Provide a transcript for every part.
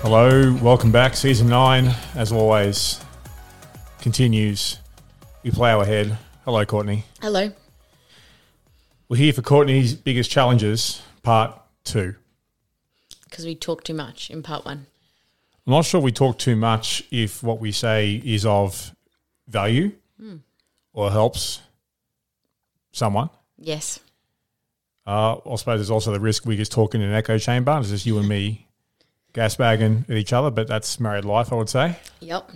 Hello, welcome back. Season nine, as always, continues. We plow ahead. Hello, Courtney. Hello. We're here for Courtney's biggest challenges, part two. Because we talked too much in part one. I'm not sure we talk too much if what we say is of value or helps someone. Yes. Uh, I suppose there's also the risk we just talk in an echo chamber. It's just you and me gas bagging at each other, but that's married life, I would say. Yep.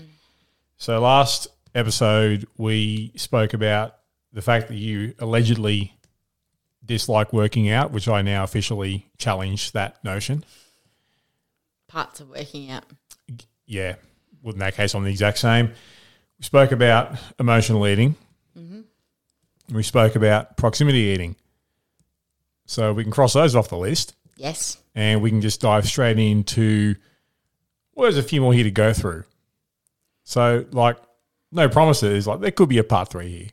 So last episode we spoke about the fact that you allegedly dislike working out, which I now officially challenge that notion. Parts of working out. Yeah, well, in that case, I'm the exact same. We spoke about emotional eating. Mm-hmm. We spoke about proximity eating. So we can cross those off the list Yes. And we can just dive straight into well, there's a few more here to go through. So, like, no promises. Like, there could be a part three here.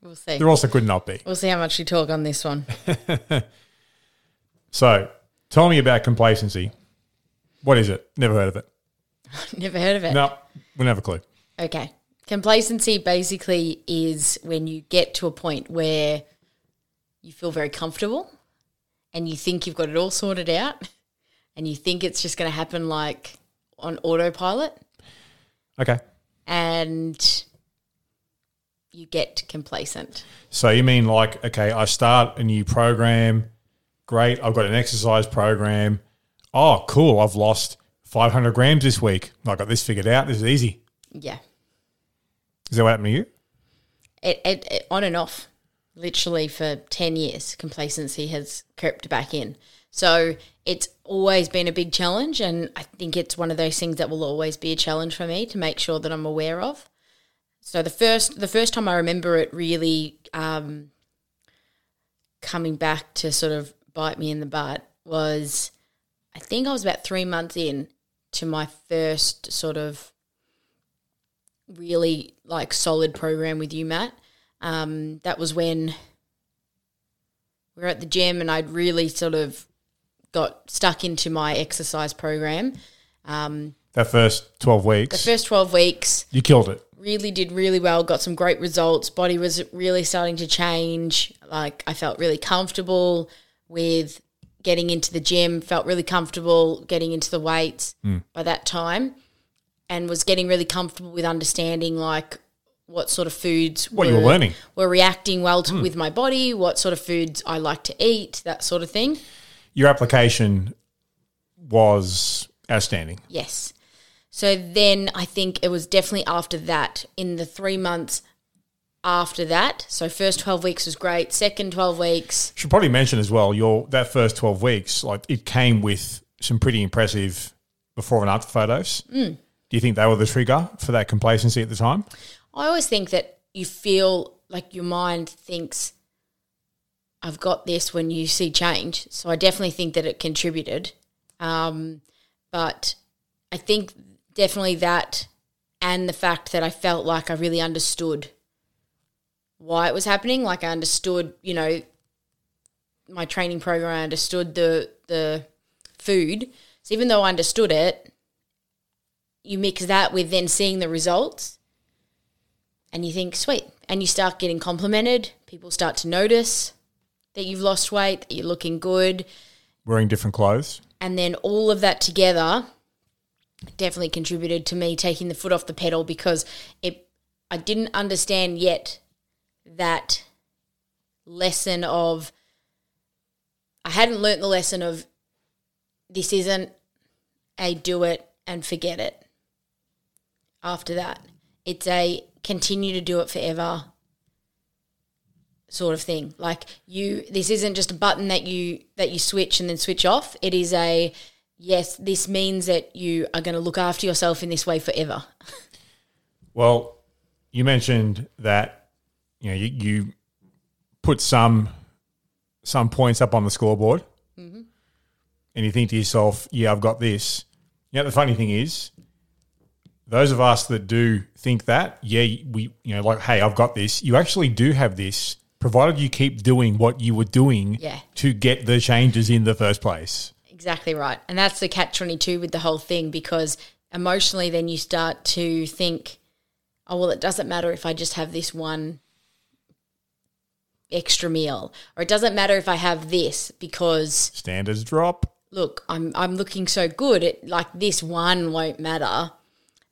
We'll see. There also could not be. We'll see how much you talk on this one. So, tell me about complacency. What is it? Never heard of it. Never heard of it. No, we a clue. Okay. Complacency basically is when you get to a point where you feel very comfortable and you think you've got it all sorted out and you think it's just going to happen like on autopilot Okay. and you get complacent. So, you mean like, okay, I start a new program. Great. I've got an exercise program. Oh, cool. I've lost 500 grams this week. I got this figured out. This is easy. Yeah. Is that what happened to you? it, it, it on and off literally for 10 years complacency has crept back in so it's always been a big challenge and i think it's one of those things that will always be a challenge for me to make sure that i'm aware of so the first the first time i remember it really um, coming back to sort of bite me in the butt was i think i was about three months in to my first sort of really like solid program with you, Matt. Um, that was when we were at the gym and I'd really sort of got stuck into my exercise program. Um, That first 12 weeks. the first 12 weeks you killed it. really did really well, got some great results. Body was really starting to change. Like I felt really comfortable with getting into the gym, felt really comfortable getting into the weights by that time and was getting really comfortable with understanding like what sort of foods What were, you were learning. were reacting well to, with my body, what sort of foods I like to eat, that sort of thing. Your application was outstanding. Yes. So then I think it was definitely after that, in the three months after that. So first 12 weeks was great. Second 12 weeks, Should probably mention as well your that first 12 weeks, like it came with some pretty impressive before and after photos. Mm. Do you think they were the trigger for that complacency at the time? I always think that you feel like your mind thinks, I've got this when you see change. So I definitely think that it contributed. Um, but I think definitely that and the fact that I felt like I really understood why it was happening. Like I understood, you know, my training program, I understood the the food. So even though I understood it, you mix that with then seeing the results and you think, sweet. And you start getting complimented. People start to notice that you've lost weight, that you're looking good. Wearing different clothes. And then all of that together definitely contributed to me taking the foot off the pedal because it I didn't understand yet that lesson of I hadn't learnt the lesson of this isn't a do it and forget it. After that, it's a continue to do it forever sort of thing. Like you this isn't just a button that you that you switch and then switch off. It is a yes, this means that you are going to look after yourself in this way forever. Well, you mentioned that you know you, you put some some points up on the scoreboard, mm-hmm. and you think to yourself, "Yeah, I've got this." You know, the funny thing is, those of us that do think that, yeah, we you know, like, "Hey, I've got this." You actually do have this, provided you keep doing what you were doing Yeah. to get the changes in the first place. Exactly right. And that's the catch 22 with the whole thing because emotionally, then you start to think, oh, well, it doesn't matter if I just have this one extra meal, or it doesn't matter if I have this because Standards drop. look, I'm I'm looking so good. It like this one won't matter.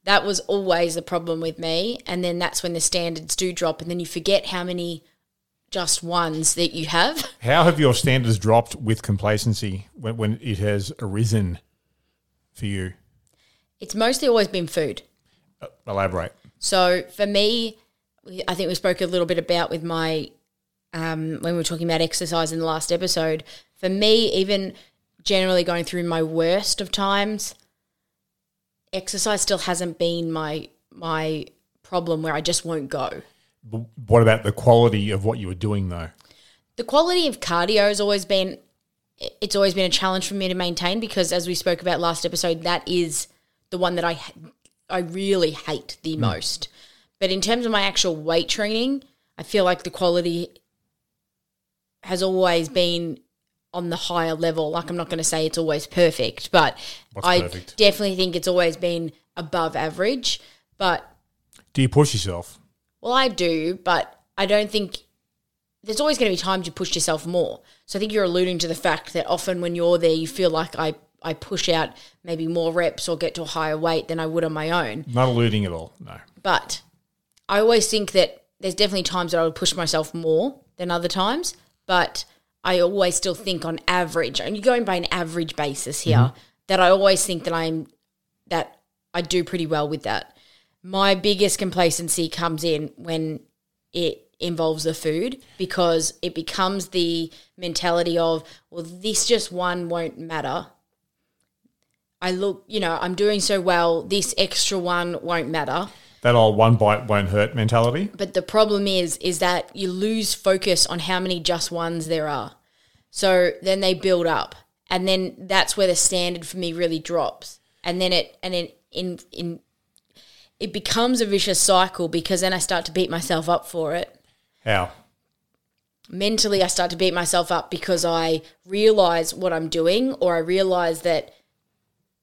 That was always the problem with me, and then that's when the standards do drop, and then you forget how many just ones that you have. How have your standards dropped with complacency when, when it has arisen for you? It's mostly always been food. Elaborate. So for me, I think we spoke a little bit about with my um, when we were talking about exercise in the last episode. For me, even generally going through my worst of times, exercise still hasn't been my my problem where I just won't go. What about the quality of what you were doing though? The quality of cardio has always been it's always been a challenge for me to maintain because as we spoke about last episode that is the one that I I really hate the mm. most. But in terms of my actual weight training, I feel like the quality has always been on the higher level. Like I'm not going to say it's always perfect, but What's I perfect? definitely think it's always been above average. But Do you push yourself? well, I do, but I don't think there's always going to be times you push yourself more. So I think you're alluding to the fact that often when you're there, you feel like I, I push out maybe more reps or get to a higher weight than I would on my own. Not alluding at all. No. But I always think that there's definitely times that I would push myself more than other times, but I always still think on average, and you're going by an average basis here, mm-hmm. that I always think that I'm that I do pretty well with that. My biggest complacency comes in when it involves the food because it becomes the mentality of, well, this just one won't matter. I look, you know, I'm doing so well, this extra one won't matter. That old one bite won't hurt mentality. But the problem is, is that you lose focus on how many just ones there are. So then they build up, and then that's where the standard for me really drops. And then it, and then in in, it becomes a vicious cycle because then I start to beat myself up for it. How? Mentally, I start to beat myself up because I realize what I'm doing, or I realize that,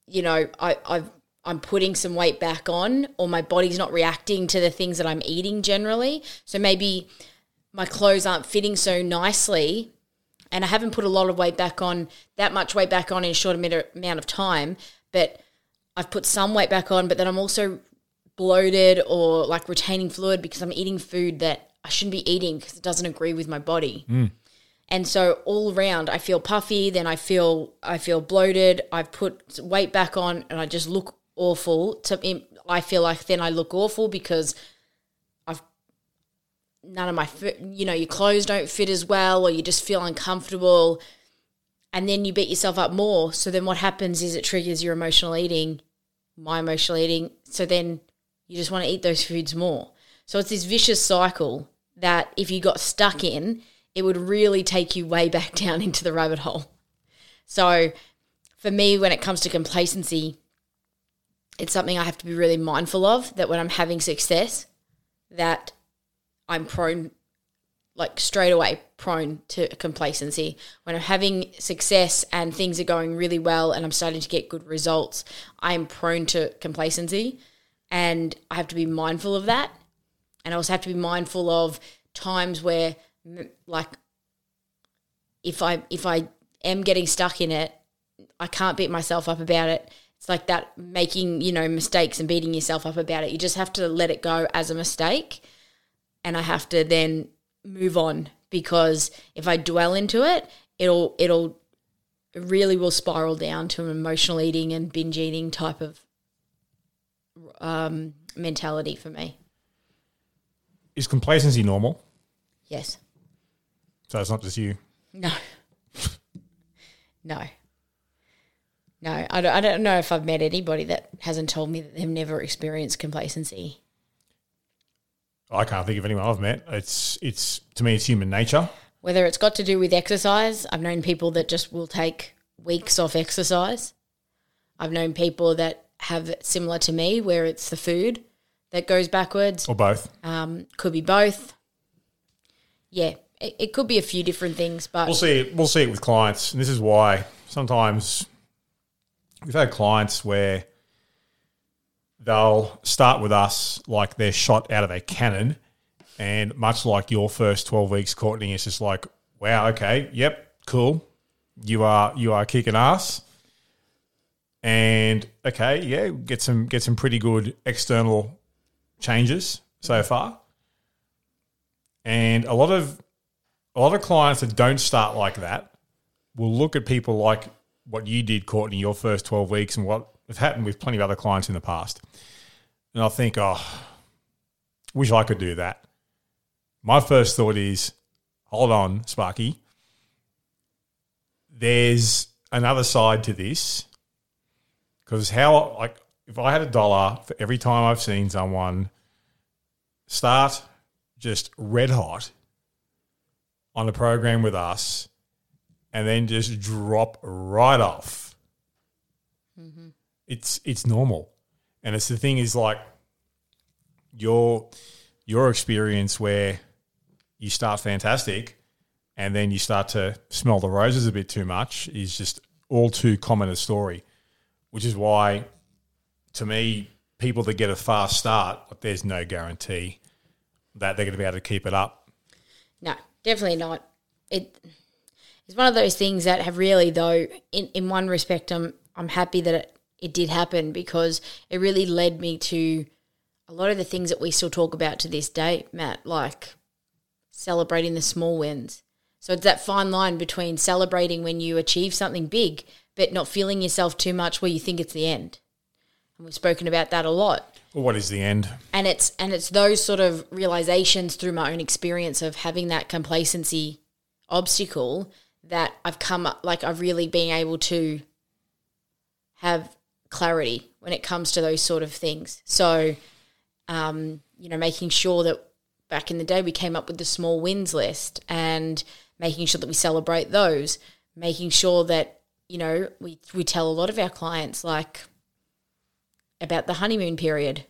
you know, I, I've I'm putting some weight back on, or my body's not reacting to the things that I'm eating generally. So maybe my clothes aren't fitting so nicely, and I haven't put a lot of weight back on, that much weight back on in a short amount of time, but I've put some weight back on, but then I'm also bloated or like retaining fluid because I'm eating food that I shouldn't be eating because it doesn't agree with my body. Mm. And so all around I feel puffy, then I feel I feel bloated, I've put weight back on and I just look awful. To me I feel like then I look awful because I've none of my you know, your clothes don't fit as well or you just feel uncomfortable and then you beat yourself up more. So then what happens is it triggers your emotional eating, my emotional eating. So then you just want to eat those foods more. So it's this vicious cycle that if you got stuck in, it would really take you way back down into the rabbit hole. So for me, when it comes to complacency, it's something I have to be really mindful of that when I'm having success, that I'm prone like straight away prone to complacency. When I'm having success and things are going really well and I'm starting to get good results, I am prone to complacency and I have to be mindful of that. And I also have to be mindful of times where like if I if I am getting stuck in it, I can't beat myself up about it. Like that making, you know, mistakes and beating yourself up about it. You just have to let it go as a mistake and I have to then move on because if I dwell into it, it'll it'll it really will spiral down to an emotional eating and binge eating type of um, mentality for me. Is complacency normal? Yes. So it's not just you. No. no. No, I don't, I don't know if I've met anybody that hasn't told me that they've never experienced complacency. I can't think of anyone I've met. It's it's to me it's human nature. Whether it's got to do with exercise, I've known people that just will take weeks off exercise. I've known people that have similar to me, where it's the food that goes backwards. Or both. Um, could be both. Yeah, it, it could be a few different things, but We'll see it we'll see it with clients. And this is why sometimes we've had clients where they'll start with us like they're shot out of a cannon. And much like your first twelve weeks, Courtney, it's just like, wow, okay, yep, cool. You are you are kicking ass. And okay, yeah, get some get some pretty good external changes so mm-hmm. far. And a lot of a lot of clients that don't start like that will look at people like what you did, Courtney, your first 12 weeks and what has happened with plenty of other clients in the past. And I'll think, oh, wish I could do that. My first thought is, hold on, Sparky. There's another side to this. Because how, like, if I had a dollar for every time I've seen someone start just red hot on a program with us and then just drop right off. Mm-hmm. It's it's normal. And it's the thing is like your your experience where you start fantastic and then you start to smell the roses a bit too much is just all too common a story. Which is why to me, people that get a fast start, there's no guarantee that they're going to be able to keep it up. No, definitely not. It it's one of those things that have really though in, in one respect I'm I'm happy that it, it did happen because it really led me to a lot of the things that we still talk about to this day, Matt, like celebrating the small wins. So it's that fine line between celebrating when you achieve something big but not feeling yourself too much where you think it's the end. And we've spoken about that a lot Well, what is the end? and it's and it's those sort of realizations through my own experience of having that complacency obstacle that I've come up like I've really been able to have clarity when it comes to those sort of things. So, um, you know, making sure that back in the day we came up with the small wins list and making sure that we celebrate those, making sure that you know we we tell a lot of our clients like about the honeymoon period.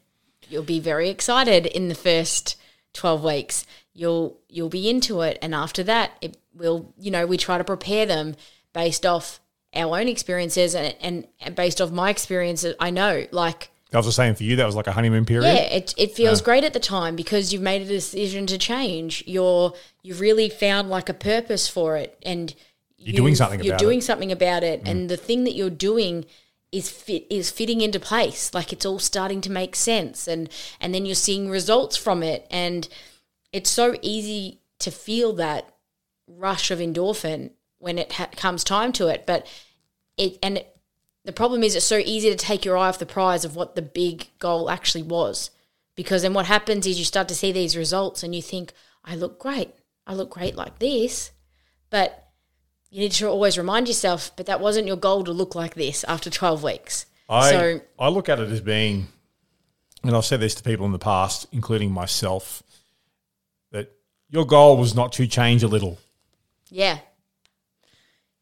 You'll be very excited in the first 12 weeks. You'll you'll be into it and after that it will you know we try to prepare them based off our own experiences and and, and based off my experiences I know like That was the same for you. That was like a honeymoon period. yeah, it, it feels great at the time because you've made a decision to change. You're you've really found like a purpose for it, and You're doing something You're about doing it. something about it, and mm. the thing that you're doing is fit is fitting into place. Like it's all starting to make sense, and and then you're seeing results from it, and it's so easy to feel that rush of endorphin when it ha- comes time to it, but it and it, the problem is it's so easy to take your eye off the prize of what the big goal actually was. Because then what happens is you start to see these results and you think, I look great. I look great like this. But you need to always remind yourself, but that wasn't your goal to look like this after 12 weeks. I so, I look at it as being, and I've said this to people in the past, including myself, that your goal was not to change a little. Yeah.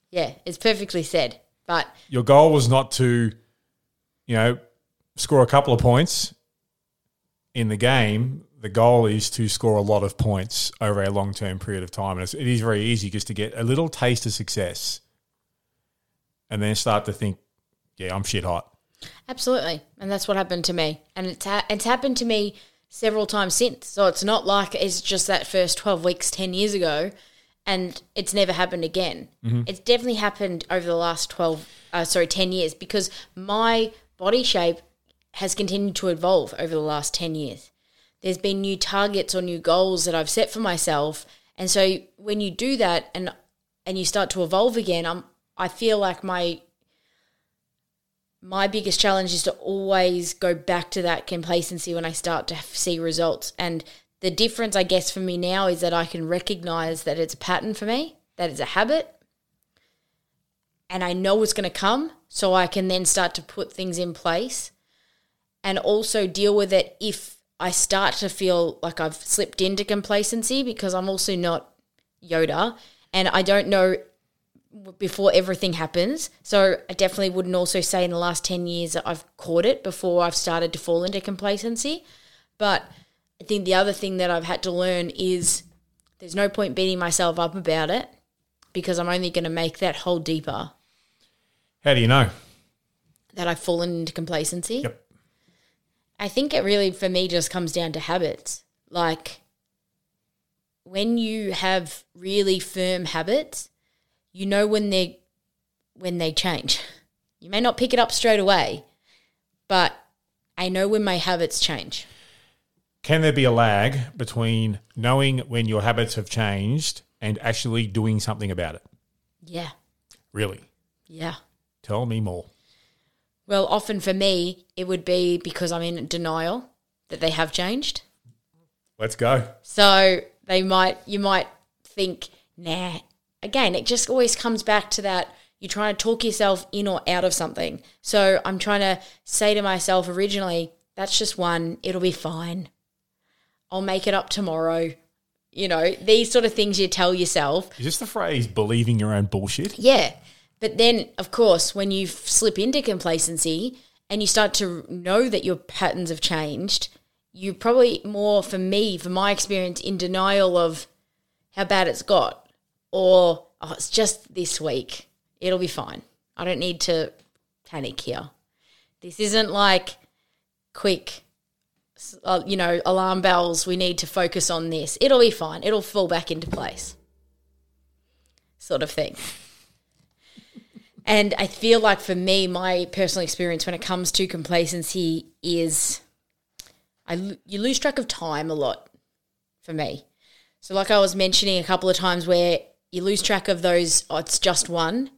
Yeah, it's perfectly said. But Your goal was not to, you know, score a couple of points in the game. The goal is to score a lot of points over a long term period of time, and it's, it is very easy just to get a little taste of success, and then start to think, "Yeah, I'm shit hot." Absolutely, and that's what happened to me, and it's ha- it's happened to me several times since. So it's not like it's just that first twelve weeks ten years ago, and it's never happened again. It's definitely happened over the last twelve, uh, sorry, ten years because my body shape has continued to evolve over the last ten years. There's been new targets or new goals that I've set for myself, and so when you do that and and you start to evolve again, I'm I feel like my my biggest challenge is to always go back to that complacency when I start to see results. And the difference, I guess, for me now is that I can recognize that it's a pattern for me, that it's a habit. and I know it's going to come, so I can then start to put things in place and also deal with it if I start to feel like I've slipped into complacency because I'm also not Yoda and I don't know before everything happens. So I definitely wouldn't also say in the last 10 years that I've caught it before I've started to fall into complacency. But I think the other thing that I've had to learn is there's no point beating myself up about it because I'm only going to make that hole deeper How do you know? that I've fallen into complacency. Yep. I think it really, for me, just comes down to habits. Like when you have really firm habits, you know when they when they change. You may not pick it up straight away, but I know when my habits change. Can there be a lag between knowing when your habits have changed and actually doing something about it? Yeah, Really? yeah. Tell me more. Well, often for me, it would be because I'm in denial that they have changed. Let's go. So they might, you might think, nah. Again, it just always comes back to that you're trying to talk yourself in or out of something. So I'm trying to say to myself originally, that's just one, it'll be fine. I'll make it up tomorrow. You know, these sort of things you tell yourself. Is this the phrase believing your own bullshit? Yeah. But then, of course, when you slip into complacency and you start to know that your patterns have changed, you're probably more, for me, for my experience, in denial of how bad it's got. Or, oh, it's just this week. It'll be fine. I don't need to panic here. This isn't like quick, uh, you know, alarm bells. We need to focus on this. It'll be fine. It'll fall back into place. Sort of thing. And I feel like for me, my personal experience when it comes to complacency is I you lose track of time a lot for me. So, like I was mentioning a couple of times, where you lose track of those, oh, it's just one.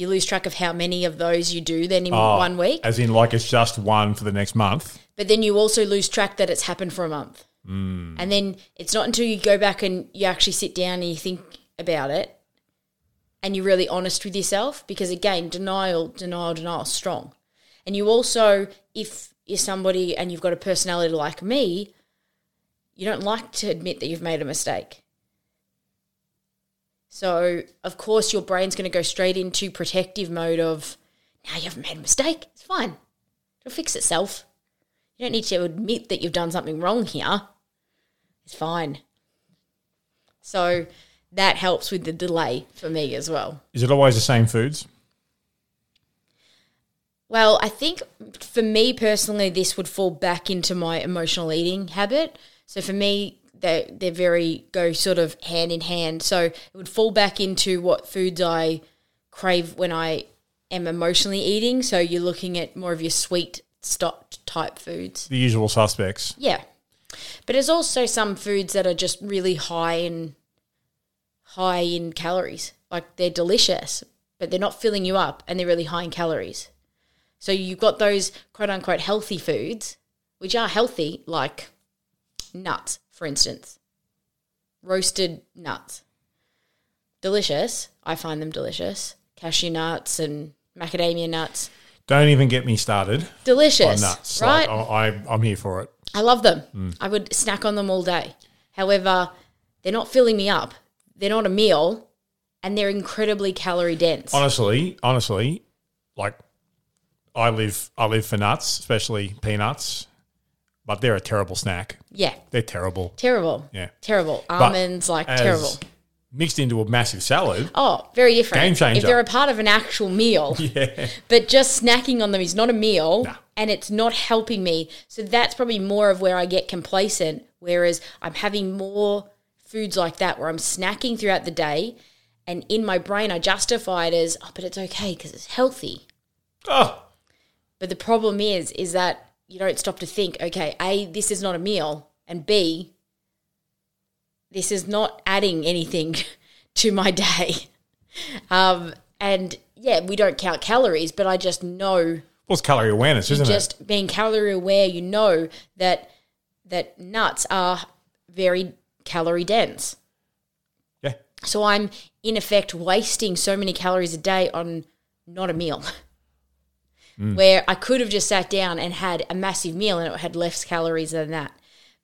You lose track of how many of those you do then in Oh, one week. As in, like it's just one for the next month. But then you also lose track that it's happened for a month. Mm. And then it's not until you go back and you actually sit down and you think about it and you're really honest with yourself because, again, denial, denial, denial is strong. And you also, if you're somebody and you've got a personality like me, you don't like to admit that you've made a mistake. So, of course, your brain's going to go straight into protective mode of, now you haven't made a mistake. It's fine. It'll fix itself. You don't need to admit that you've done something wrong here. It's fine. So that helps with the delay for me as well. Is it always the same foods? Well, I think for me personally, this would fall back into my emotional eating habit. So for me, they they're very go sort of hand in hand. So it would fall back into what foods I crave when I am emotionally eating. So you're looking at more of your sweet stock type foods. The usual suspects. Yeah. But there's also some foods that are just really high in high in calories. Like they're delicious, but they're not filling you up and they're really high in calories. So you've got those quote unquote healthy foods, which are healthy, like nuts, for instance. Roasted nuts. Delicious. I find them delicious. Cashew nuts and macadamia nuts. Don't even get me started on Delicious. nuts. Right? Like, I, I'm here for it. I love them. I would snack on them all day. However, they're not filling me up. They're not a meal, and they're incredibly calorie dense. Honestly, honestly, like I live, I live for nuts, especially peanuts. But they're a terrible snack. yeah, They're terrible. terrible. Yeah. terrible. But Almonds, like as terrible. Mixed into a massive salad. Oh, very different. Game changer. If they're a part of an actual meal, Yeah. but just snacking on them is not a meal, Nah. and it's not helping me. So that's probably more of where I get complacent. Whereas I'm having more foods like that, where I'm snacking throughout the day, and in my brain I justify it as, oh, but it's okay because it's healthy. Oh, But the problem is, is that you don't stop to think, okay, A, this is not a meal, and B, this is not adding anything to my day. Um, and yeah, we don't count calories, but I just know well, it's calorie awareness, isn't it? just being calorie aware, you know that that nuts are very calorie dense. Yeah. So I'm in effect wasting so many calories a day on not a meal. Mm. Where I could have just sat down and had a massive meal and it had less calories than that.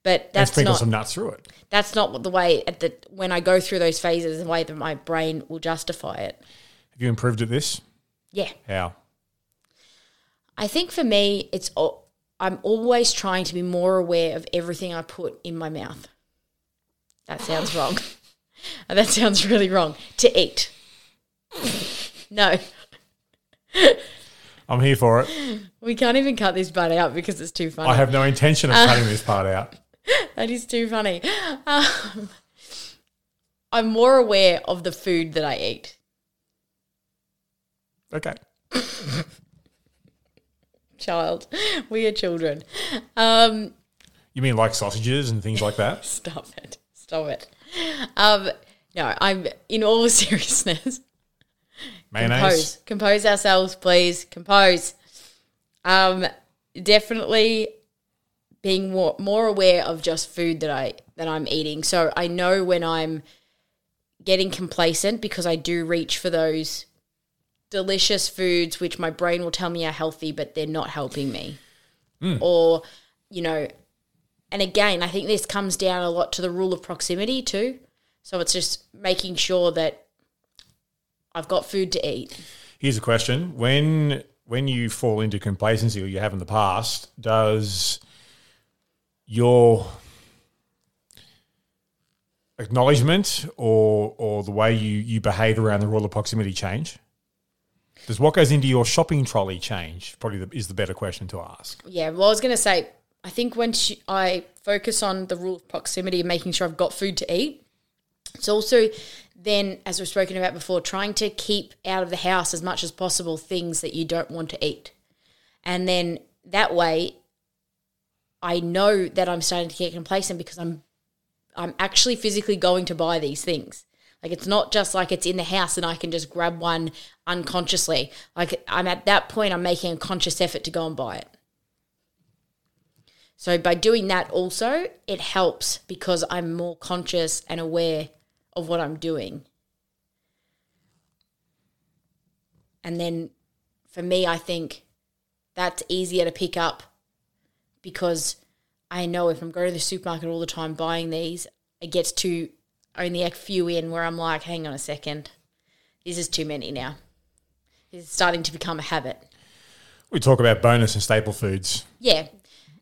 But And that's sprinkle not some nuts through it. that's not the way at the when I go through those phases, the way that my brain will justify it. Have you improved at this? Yeah. How? I think for me, it's I'm always trying to be more aware of everything I put in my mouth. That sounds wrong. that sounds really wrong. To eat. no, I'm here for it. we can't even cut this part out because it's too funny. I have no intention of cutting this part out. that is too funny. Um, I'm more aware of the food that I eat. Okay. Child, we are children. Um, You mean like sausages and things like that? Stop it. Stop it. Um, no, I'm in all seriousness. Mayonnaise? Compose. Compose ourselves, please. Compose. Um, definitely being more, more aware of just food that I that I'm eating. So I know when I'm getting complacent because I do reach for those delicious foods which my brain will tell me are healthy, but they're not helping me. Or, you know, and again, I think this comes down a lot to the rule of proximity too. So it's just making sure that I've got food to eat. Here's a question: When when you fall into complacency, or you have in the past, does your acknowledgement or or the way you you behave around the rule of proximity change? Does what goes into your shopping trolley change? Probably the, is the better question to ask. Yeah, well, I was going to say, I think when I focus on the rule of proximity and making sure I've got food to eat, it's also then, as we've spoken about before, trying to keep out of the house as much as possible things that you don't want to eat. And then that way, I know that I'm starting to get complacent because I'm I'm actually physically going to buy these things. Like it's not just like it's in the house and I can just grab one unconsciously. Like I'm at that point I'm making a conscious effort to go and buy it. So by doing that also, it helps because I'm more conscious and aware of what I'm doing. And then for me, I think that's easier to pick up because I know if I'm going to the supermarket all the time buying these, it gets to only a few in where I'm like, hang on a second, this is too many now. It's starting to become a habit. We talk about bonus and staple foods. Yeah.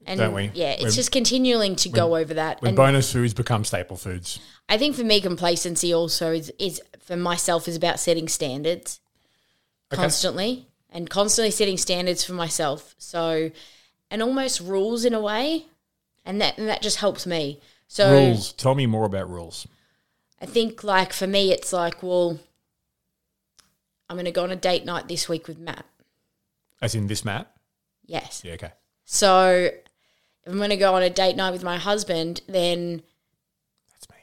And Don't we? yeah, it's When- just continuing to go over that. When And bonus foods become staple foods. I think for me, complacency also is, is for myself is about setting standards Okay. constantly and constantly setting standards for myself. So, and almost rules in a way, and that and that just helps me. So Rules. Tell me more about rules. I think like for me, it's like, well, I'm going to go on a date night this week with Matt. As in this mat? Yes. Yeah, okay. So if I'm going to go on a date night with my husband, then That's me.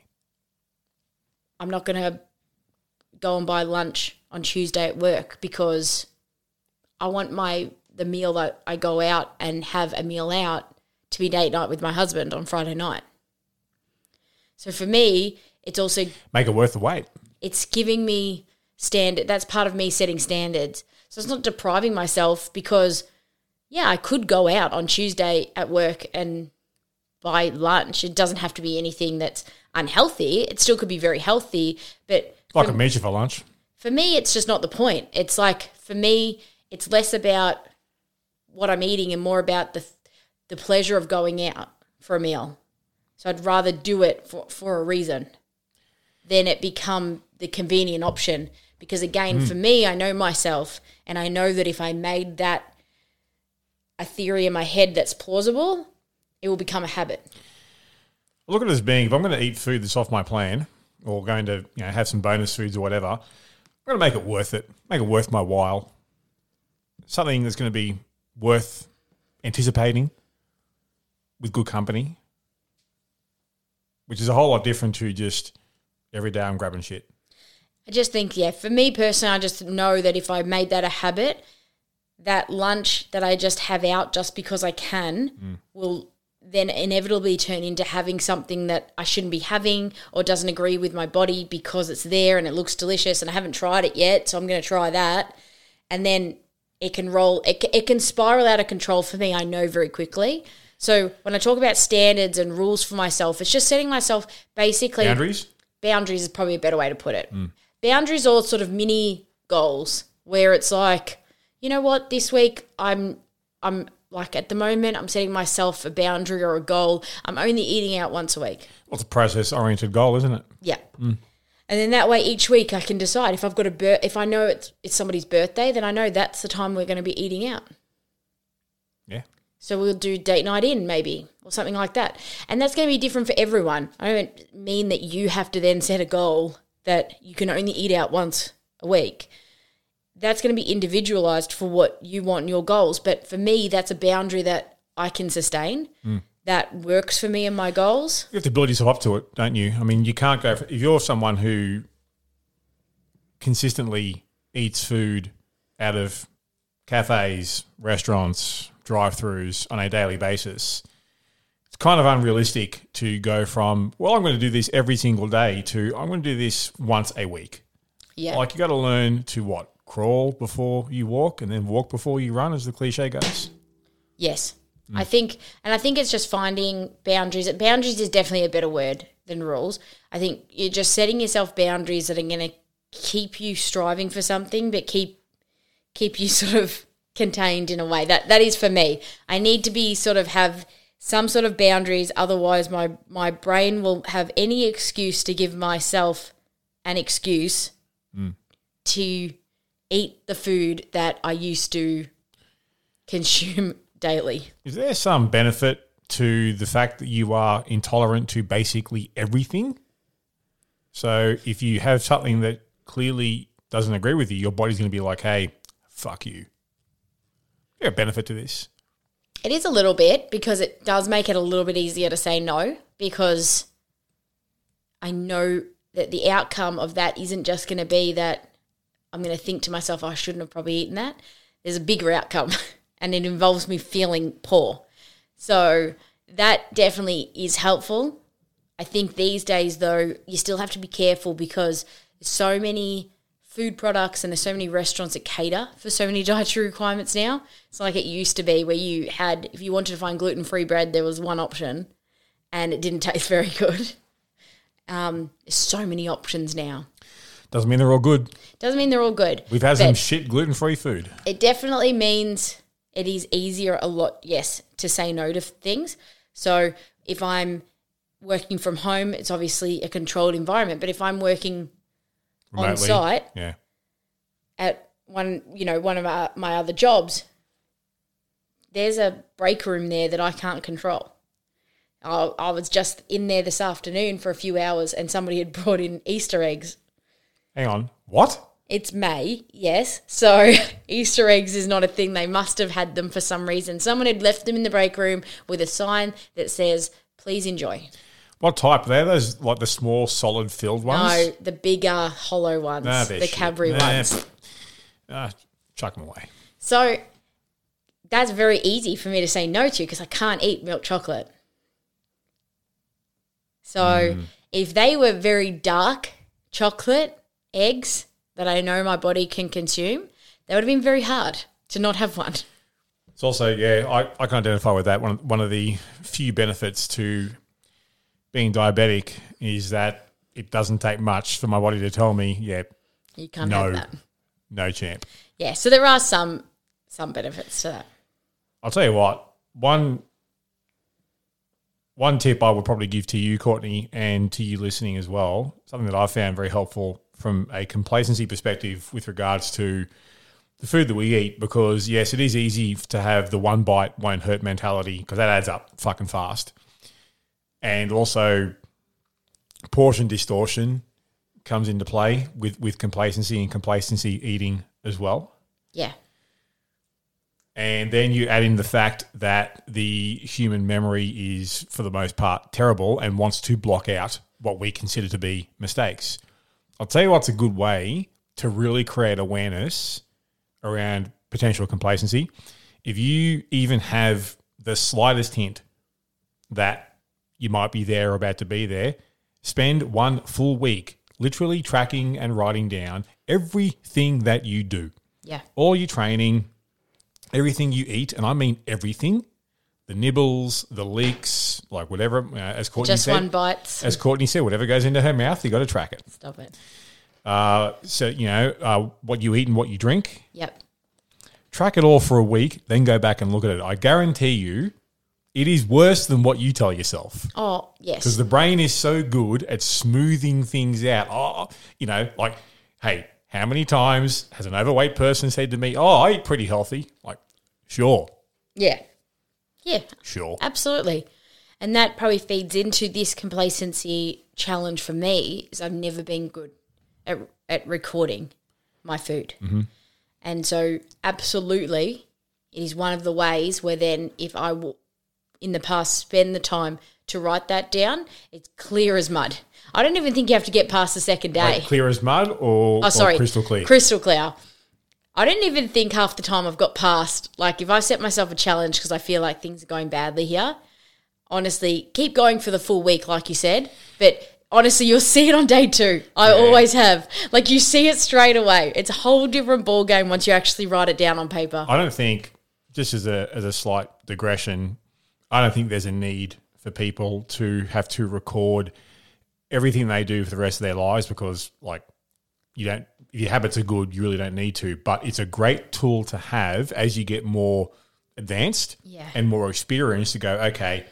I'm not going to go and buy lunch on Tuesday at work because I want my the meal that I go out and have a meal out to be date night with my husband on Friday night. So for me, it's also Make it worth the wait. it's giving me standard that's part of me setting standards. So it's not depriving myself because yeah, I could go out on Tuesday at work and buy lunch. It doesn't have to be anything that's unhealthy. It still could be very healthy, but Like a meet you for lunch. for me it's just not the point it's like for me it's less about what i'm eating and more about the the pleasure of going out for a meal so i'd rather do it for, for a reason than it become the convenient option because again hmm. for me i know myself and i know that if i made that a theory in my head that's plausible it will become a habit Look at it as being if I'm going to eat food that's off my plan or going to you know have some bonus foods or whatever, I'm going to make it worth it. Make it worth my while. Something that's going to be worth anticipating with good company, which is a whole lot different to just every day I'm grabbing shit. I just think, yeah, for me personally, I just know that if I made that a habit, that lunch that I just have out just because I can mm. will then inevitably turn into having something that I shouldn't be having or doesn't agree with my body because it's there and it looks delicious and I haven't tried it yet, so I'm going to try that. and then it can roll. It, it can spiral out of control for me. I know very quickly. So when I talk about standards and rules for myself, it's just setting myself basically Boundaries? boundaries is probably a better way to put it. Mm. Boundaries are sort of mini goals where it's like, you know what, this week I'm I'm like at the moment I'm setting myself a boundary or a goal. I'm only eating out once a week. Well, it's a process oriented goal, isn't it? Yeah. Hmm. And then that way each week I can decide if I've got a bir- if I know it's it's somebody's birthday, then I know that's the time we're going to be eating out. Yeah. So we'll do date night in maybe or something like that. And that's going to be different for everyone. I don't mean that you have to then set a goal that you can only eat out once a week. That's going to be individualized for what you want your goals. But for me, that's a boundary that I can sustain. Hmm. That works for me and my goals. You have to build yourself up to it, don't you? I mean, you can't go for, if you're someone who consistently eats food out of cafes, restaurants, drive-throughs on a daily basis. It's kind of unrealistic to go from well, I'm going to do this every single day to I'm going to do this once a week. Yeah. Like you got to learn to what crawl before you walk, and then walk before you run, as the cliche goes. Yes. Mm. I think, and I think it's just finding boundaries. Boundaries is definitely a better word than rules. I think you're just setting yourself boundaries that are going to keep you striving for something, but keep keep you sort of contained in a way. That that is for me. I need to be sort of have some sort of boundaries. Otherwise, my my brain will have any excuse to give myself an excuse mm. to eat the food that I used to consume daily. Is there some benefit to the fact that you are intolerant to basically everything? So if you have something that clearly doesn't agree with you, your body's going to be like, "Hey, fuck you." Is there a benefit to this? It is a little bit because it does make it a little bit easier to say no because I know that the outcome of that isn't just going to be that I'm going to think to myself, I shouldn't have probably eaten that. There's a bigger outcome and it involves me feeling poor. So that definitely is helpful. I think these days, though, you still have to be careful because there's so many food products and there's so many restaurants that cater for so many dietary requirements now. It's like it used to be where you had, if you wanted to find gluten free bread, there was one option and it didn't taste very good. Um, there's so many options now. Doesn't mean they're all good. Doesn't mean they're all good. We've had some shit gluten free food. it definitely means it is easier a lot, yes, to say no to things. So if I'm working from home, it's obviously a controlled environment. But if I'm working on site Yeah. at one, you know, one of my, my other jobs, there's a break room there that I can't control. I, I was just in there this afternoon for a few hours and somebody had brought in Easter eggs. Hang on. What? It's May, yes. So Easter eggs is not a thing. They must have had them for some reason. Someone had left them in the break room with a sign that says, please enjoy. What type? They're those like the small, solid filled ones? No, the bigger, hollow ones, Nah, they're the shit. Cadbury Nah, ones. Ah, chuck them away. So that's very easy for me to say no to because I can't eat milk chocolate. So if they were very dark chocolate eggs that I know my body can consume, that would have been very hard to not have one. It's also, yeah, I, I can identify with that. One, one of the few benefits to being diabetic is that it doesn't take much for my body to tell me, yeah, You can't No. have that. no champ. Yeah, so there are some some benefits to that. I'll tell you what, one one tip I would probably give to you, Courtney, and to you listening as well, something that I found very helpful from a complacency perspective with regards to the food that we eat, because yes, it is easy to have the one bite won't hurt mentality, because that adds up fucking fast. And also portion distortion comes into play with, with complacency and complacency eating as well. Yeah. And then you add in the fact that the human memory is, for the most part, terrible and wants to block out what we consider to be mistakes. I'll tell you what's a good way to really create awareness around potential complacency. If you even have the slightest hint that you might be there or about to be there, spend one full week literally tracking and writing down everything that you do Yeah. all your training, everything you eat, and I mean everything, the nibbles, the leaks, like whatever, uh, as Courtney Just said, one bite. as Courtney said, whatever goes into her mouth, you got to track it. Stop it. Uh, so you know uh, what you eat and what you drink. Yep. Track it all for a week, then go back and look at it. I guarantee you, it is worse than what you tell yourself. Oh, yes. because the brain is so good at smoothing things out. Oh, you know, like, hey, how many times has an overweight person said to me, "Oh, I eat pretty healthy"? Like, sure, yeah. Yeah, sure. absolutely. And that probably feeds into this complacency challenge for me is I've never been good at, at recording my food. Mm-hmm. And so absolutely it is one of the ways where then if I will in the past spend the time to write that down, it's clear as mud. I don't even think you have to get past the second day. Like clear as mud or, Oh, sorry. or crystal clear. Crystal clear. I don't even think half the time I've got past. Like, if I set myself a challenge because I feel like things are going badly here, honestly, keep going for the full week, like you said. But honestly, you'll see it on day two. I Yeah. always have. Like, you see it straight away. It's a whole different ball game once you actually write it down on paper. I don't think, just as a as a slight digression, I don't think there's a need for people to have to record everything they do for the rest of their lives because, like, you don't. If your habits are good, you really don't need to. But it's a great tool to have as you get more advanced Yeah. and more experienced to go. Okay,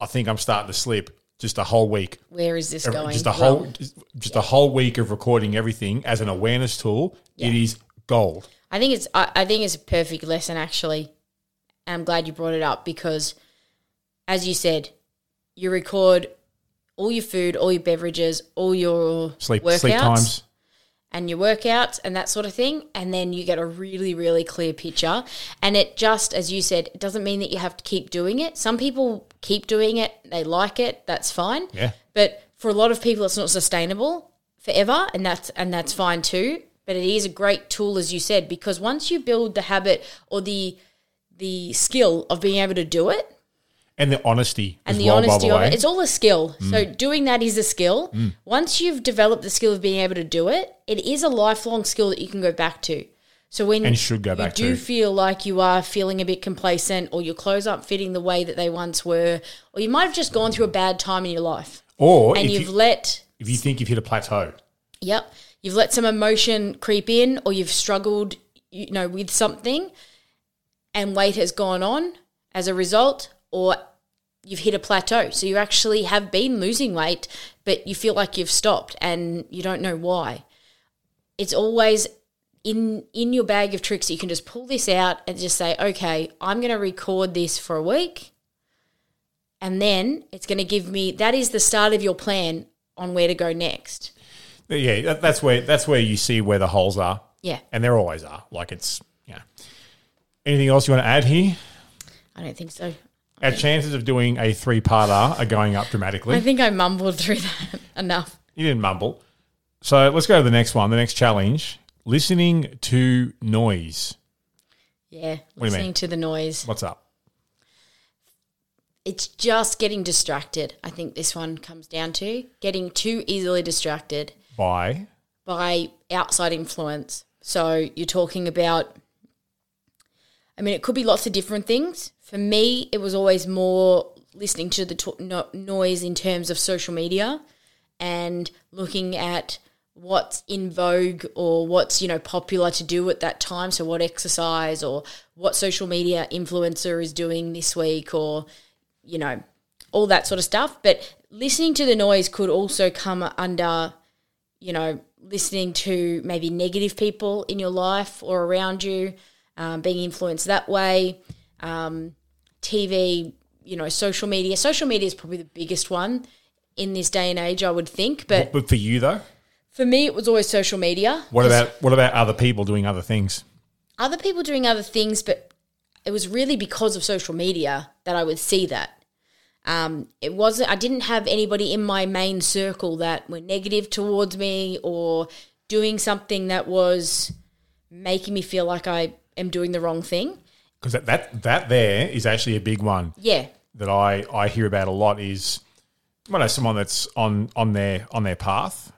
I think I'm starting to slip. Just a whole week, Where is this going? just a whole, wrong? just, just a whole week of recording everything as an awareness tool. It is gold. I think it's I, I think it's a perfect lesson actually. And I'm glad you brought it up because as you said, you record all your food, all your beverages, all your Sleep workouts sleep times. And your workouts and that sort of thing and then you get a really really clear picture. And it just as you said it doesn't mean that you have to keep doing it. Some people keep doing it they like it that's fine. Yeah. but for a lot of people it's not sustainable forever and that's and that's fine too. But it is a great tool as you said because once you build the habit or the the skill of being able to do it and the honesty and the well, honesty the of it. It's all a skill. Mm. So doing that is a skill. Once you've developed the skill of being able to do it, it is a lifelong skill that you can go back to. So when And should go you back do to. feel like you are feeling a bit complacent, or your clothes aren't fitting the way that they once were, or you might have just gone through a bad time in your life, or and if you've you, let if you think you've hit a plateau, Yep. You've let some emotion creep in or you've struggled, you know, with something and weight has gone on as a result or you've hit a plateau. So you actually have been losing weight, but you feel like you've stopped and you don't know why. It's always in in your bag of tricks you can just pull this out and just say, "Okay, I'm going to record this for a week." And then it's going to give me that is the start of your plan on where to go next. yeah, that's where that's where you see where the holes are, Yeah. and there always are. Like it's yeah. Anything else you want to add here? I don't think so. Our chances of doing a three-parter are going up dramatically. I think I mumbled through that enough. you didn't mumble. So let's go to the next one. The next challenge: listening to noise. Yeah, do you listening mean? to the noise. What's up? It's just getting distracted. I think this one comes down to getting too easily distracted By by outside influence. So you're talking about, I mean, it could be lots of different things. For me, it was always more listening to the to- no- noise in terms of social media and looking at what's in vogue or what's you know popular to do at that time. So what exercise or what social media influencer is doing this week or you know all that sort of stuff. But listening to the noise could also come under you know, listening to maybe negative people in your life or around you, um, being influenced that way, um, TV, you know, social media. Social media is probably the biggest one in this day and age, I would think. But but for you though, for me, it was always social media. what about what about other people doing other things? other people doing other things, but it was really because of social media that I would see that. Um, it wasn't. I didn't have anybody in my main circle that were negative towards me or doing something that was making me feel like I am doing the wrong thing. Because that, that that there is actually a big one. Yeah, that I, I hear about a lot is I know someone that's on on their on their path,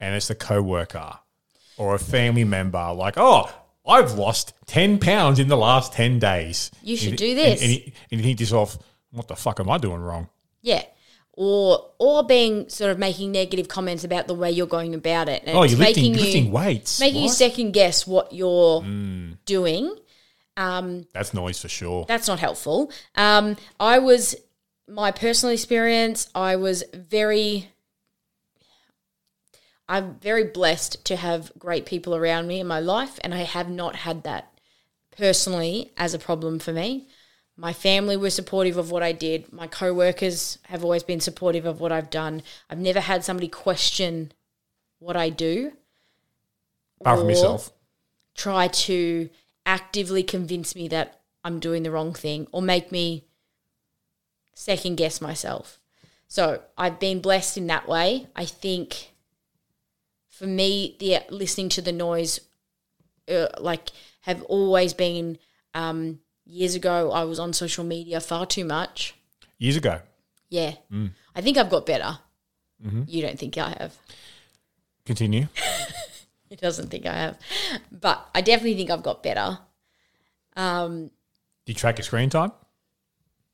and it's a coworker or a family member. Like, oh, I've lost 10 pounds in the last 10 days. You should And- do this. And, and, you- and you think to yourself, what the fuck am I doing wrong? Yeah. Or or being sort of making negative comments about the way you're going about it. And Oh, you're lifting, making lifting weights. making you second guess what you're Hmm. doing. That's noise for sure. That's not helpful. Um, I was my personal experience. I was very. I'm very blessed to have great people around me in my life, and I have not had that personally as a problem for me. My family were supportive of what I did. My co-workers have always been supportive of what I've done. I've never had somebody question what I do Apart from yourself. try to actively convince me that I'm doing the wrong thing or make me second guess myself. So I've been blessed in that way. I think for me, the listening to the noise, uh, like, have always been. Um, years ago, I was on social media far too much. Years ago. Yeah, I think I've got better. You don't think I have? Continue. He doesn't think I have, but I definitely think I've got better. Um, Do you track your screen time?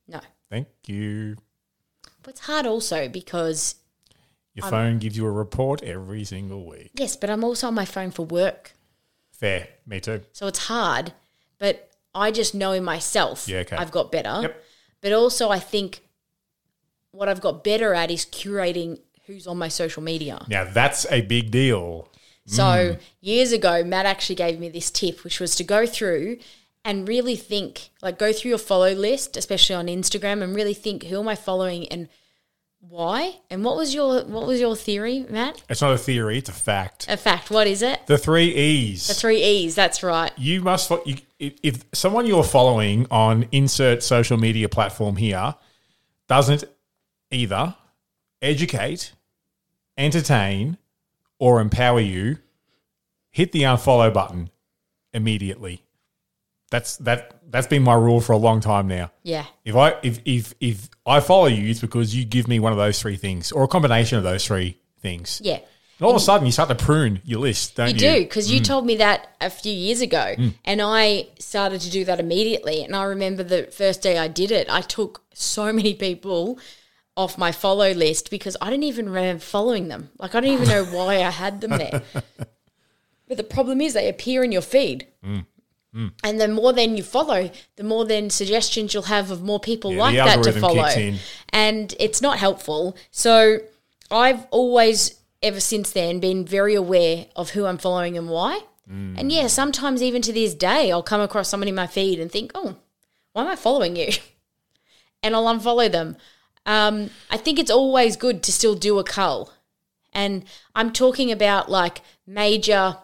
no, Thank you. but it's hard also because Your phone gives you a report every single week. yes, but I'm also on my phone for work, Fair. Me too. so it's hard. But I just know in myself, Yeah, okay. I've got better. Yep. But also, I think what I've got better at is curating who's on my social media. Now, that's a big deal. So hmm. years ago, Matt actually gave me this tip, which was to go through and really think, like go through your follow list, especially on Instagram, and really think who am I following and why. And what was your what was your theory, Matt? It's not a theory, it's a fact. A fact. What is it? The three E's. The three E's. That's right. you must you, if someone you're following on insert social media platform here doesn't either educate entertain or empower you hit the unfollow button immediately that's that that's been my rule for a long time now Yeah. if i if if if i follow you it's because you give me one of those three things or a combination of those three things Yeah. and all of a sudden you start to prune your list don't You you, do because you mm. told me that a few years ago, mm. and I started to do that immediately. And I remember the first day I did it, I took so many people off my follow list because I didn't even remember following them. Like I don't even know why I had them there. But the problem is they appear in your feed. And the more then you follow, the more then suggestions you'll have of more people Yeah, like that to follow. And it's not helpful. So I've always, ever since then, been very aware of who I'm following and why. Mm. And yeah, sometimes even to this day, I'll come across somebody in my feed and think, oh, why am I following you? And I'll unfollow them. Um, I think it's always good to still do a cull. And I'm talking about like major,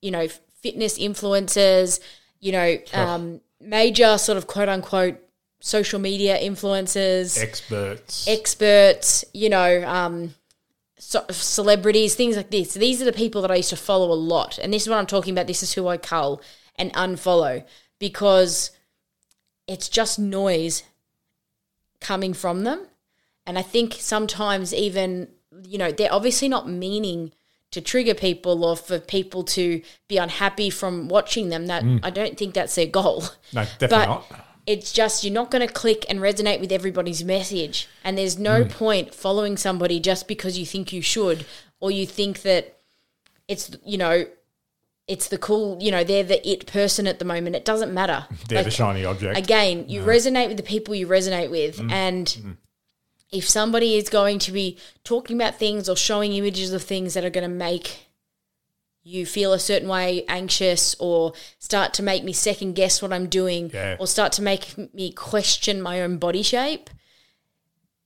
you know, fitness influencers, you know, um, major sort of quote unquote social media influencers, experts experts, you know, um, so, celebrities, things like this. These are the people that I used to follow a lot. And this is what I'm talking about. This is who I cull and unfollow because it's just noise coming from them. And I think sometimes even, you know, they're obviously not meaning to trigger people or for people to be unhappy from watching them. That mm. I don't think that's their goal. no definitely But not it's just you're not going to click and resonate with everybody's message. And there's no mm. point following somebody just because you think you should or you think that it's, you know, it's the cool, you know, they're the it person at the moment. It doesn't matter. they're Like, the shiny object again, you resonate with the people you resonate with. Mm. And mm. if somebody is going to be talking about things or showing images of things that are going to make you feel a certain way, anxious, or start to make me second guess what I'm doing, Yeah. or start to make me question my own body shape,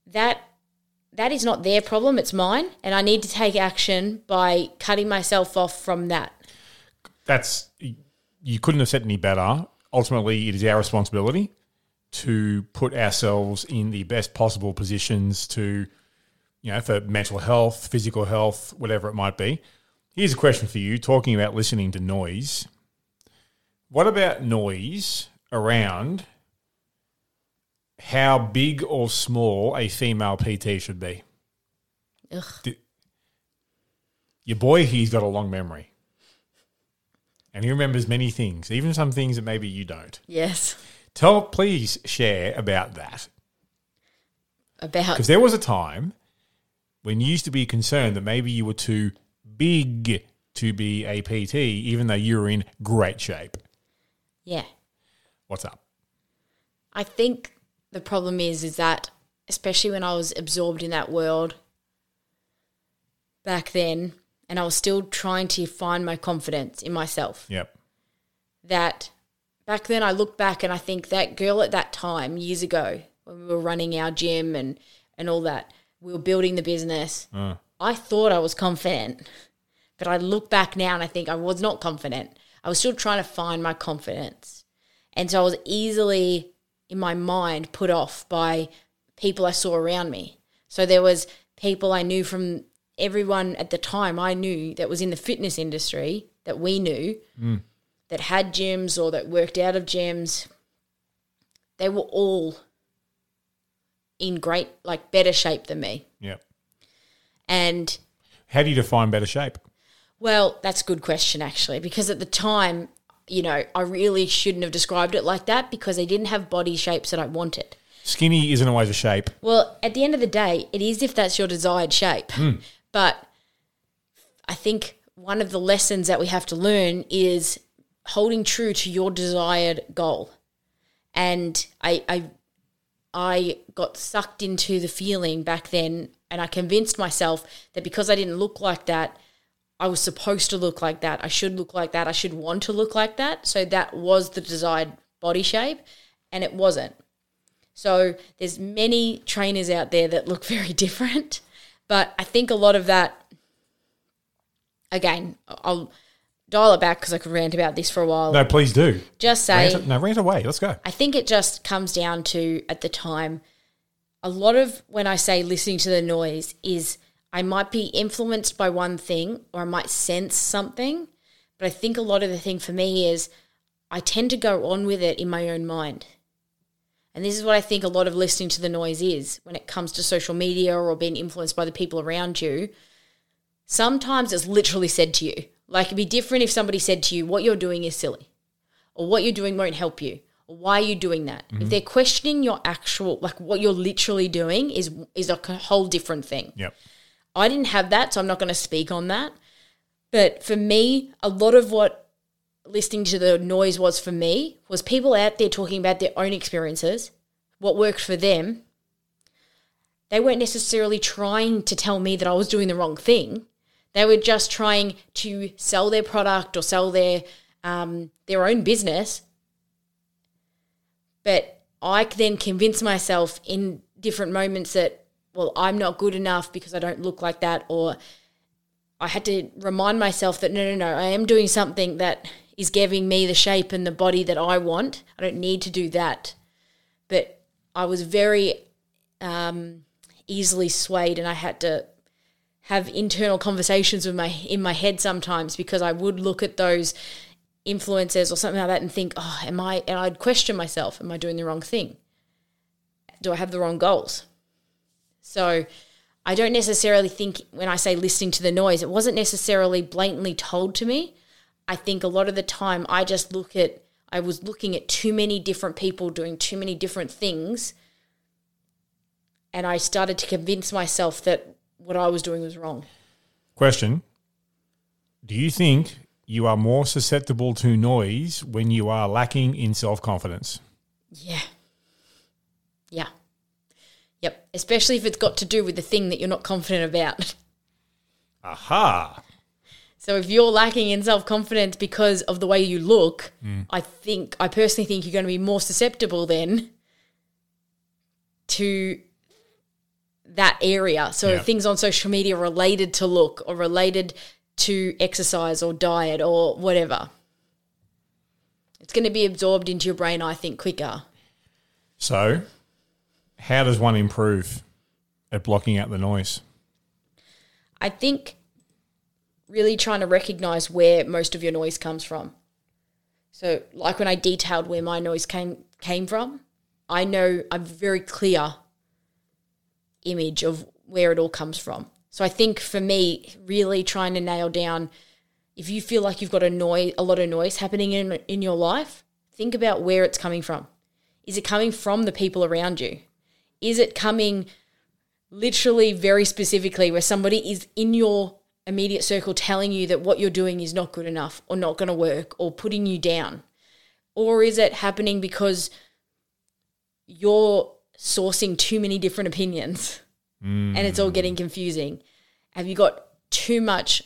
that that is not their problem, it's mine. And I need to take action by cutting myself off from that. That's you couldn't have said any better. Ultimately, it is our responsibility to put ourselves in the best possible positions to, you know, for mental health, physical health, whatever it might be. Here's a question for you: talking about listening to noise. What about noise around how big or small a female PT should be? Ugh. Your boy, he's got a long memory. And he remembers many things, even some things that maybe you don't. Yes. Tell, please share about that. About Because there was a time when you used to be concerned that maybe you were too big to be a PT, even though you were in great shape. yeah. What's up? I think the problem is is that especially when I was absorbed in that world back then and I was still trying to find my confidence in myself. Yep. That back then I look back and I think that girl at that time years ago when we were running our gym and and all that, we were building the business. Uh. I thought I was confident. But I look back now and I think I was not confident. I was still trying to find my confidence. And so I was easily in my mind put off by people I saw around me. So there was people I knew from everyone at the time I knew that was in the fitness industry that we knew mm. that had gyms or that worked out of gyms. They were all in great like better shape than me. Yep. And How do you define better shape? Well, that's a good question, actually, because at the time, you know, I really shouldn't have described it like that because they didn't have body shapes that I wanted. Skinny isn't always a shape. Well, at the end of the day, it is if that's your desired shape. Hmm. But I think one of the lessons that we have to learn is holding true to your desired goal. And I, I, I got sucked into the feeling back then, and I convinced myself that because I didn't look like that, I was supposed to look like that. I should look like that. I should want to look like that. So that was the desired body shape, and it wasn't. So there's many trainers out there that look very different, but I think a lot of that. Again, I'll dial it back because I could rant about this for a while. No, please do. Just say Rant, no, rant away. Let's go. I think it just comes down to at the time, a lot of when I say listening to the noise is I might be influenced by one thing or I might sense something, but I think a lot of the thing for me is I tend to go on with it in my own mind. And this is what I think a lot of listening to the noise is when it comes to social media or being influenced by the people around you. Sometimes it's literally said to you. Like it'd be different if somebody said to you, what you're doing is silly or what you're doing won't help you or why are you doing that if mhm. they're questioning your actual like what you're literally doing is is a whole different thing Yep. i didn't have that so i'm not going to speak on that but for me a lot of what listening to the noise was for me was people out there talking about their own experiences what worked for them they weren't necessarily trying to tell me that i was doing the wrong thing they were just trying to sell their product or sell their um, their own business. But I then convince myself in different moments that, well, I'm not good enough because I don't look like that, or I had to remind myself that no, no, no, I am doing something that is giving me the shape and the body that I want. I don't need to do that. But I was very um, easily swayed, and I had to have internal conversations with my in my head sometimes because I would look at those influencers or something like that and think, oh, am I? And I'd question myself, am I doing the wrong thing? Do I have the wrong goals? So I don't necessarily think when I say listening to the noise, it wasn't necessarily blatantly told to me. I think a lot of the time I just look at, I was looking at too many different people doing too many different things. And I started to convince myself that what I was doing was wrong. Question Do you think you are more susceptible to noise when you are lacking in self confidence? Yeah. Yeah. Yep. Especially if it's got to do with the thing that you're not confident about. Aha. So if you're lacking in self confidence because of the way you look, mm. I think I personally think you're going to be more susceptible then to that area. So Yeah. things on social media related to look or related to exercise or diet or whatever. It's going to be absorbed into your brain, I think, quicker. So, how does one improve at blocking out the noise? I think really trying to recognize where most of your noise comes from. So, like when I detailed where my noise came came from, I know I'm very clear image of where it all comes from. So I think for me, really trying to nail down, if you feel like you've got a noise, a lot of noise happening in in your life, think about where it's coming from. Is it coming from the people around you? Is it coming literally very specifically where somebody is in your immediate circle telling you that what you're doing is not good enough or not going to work or putting you down? Or is it happening because you're sourcing too many different opinions and it's all getting mm. confusing? Have you got too much,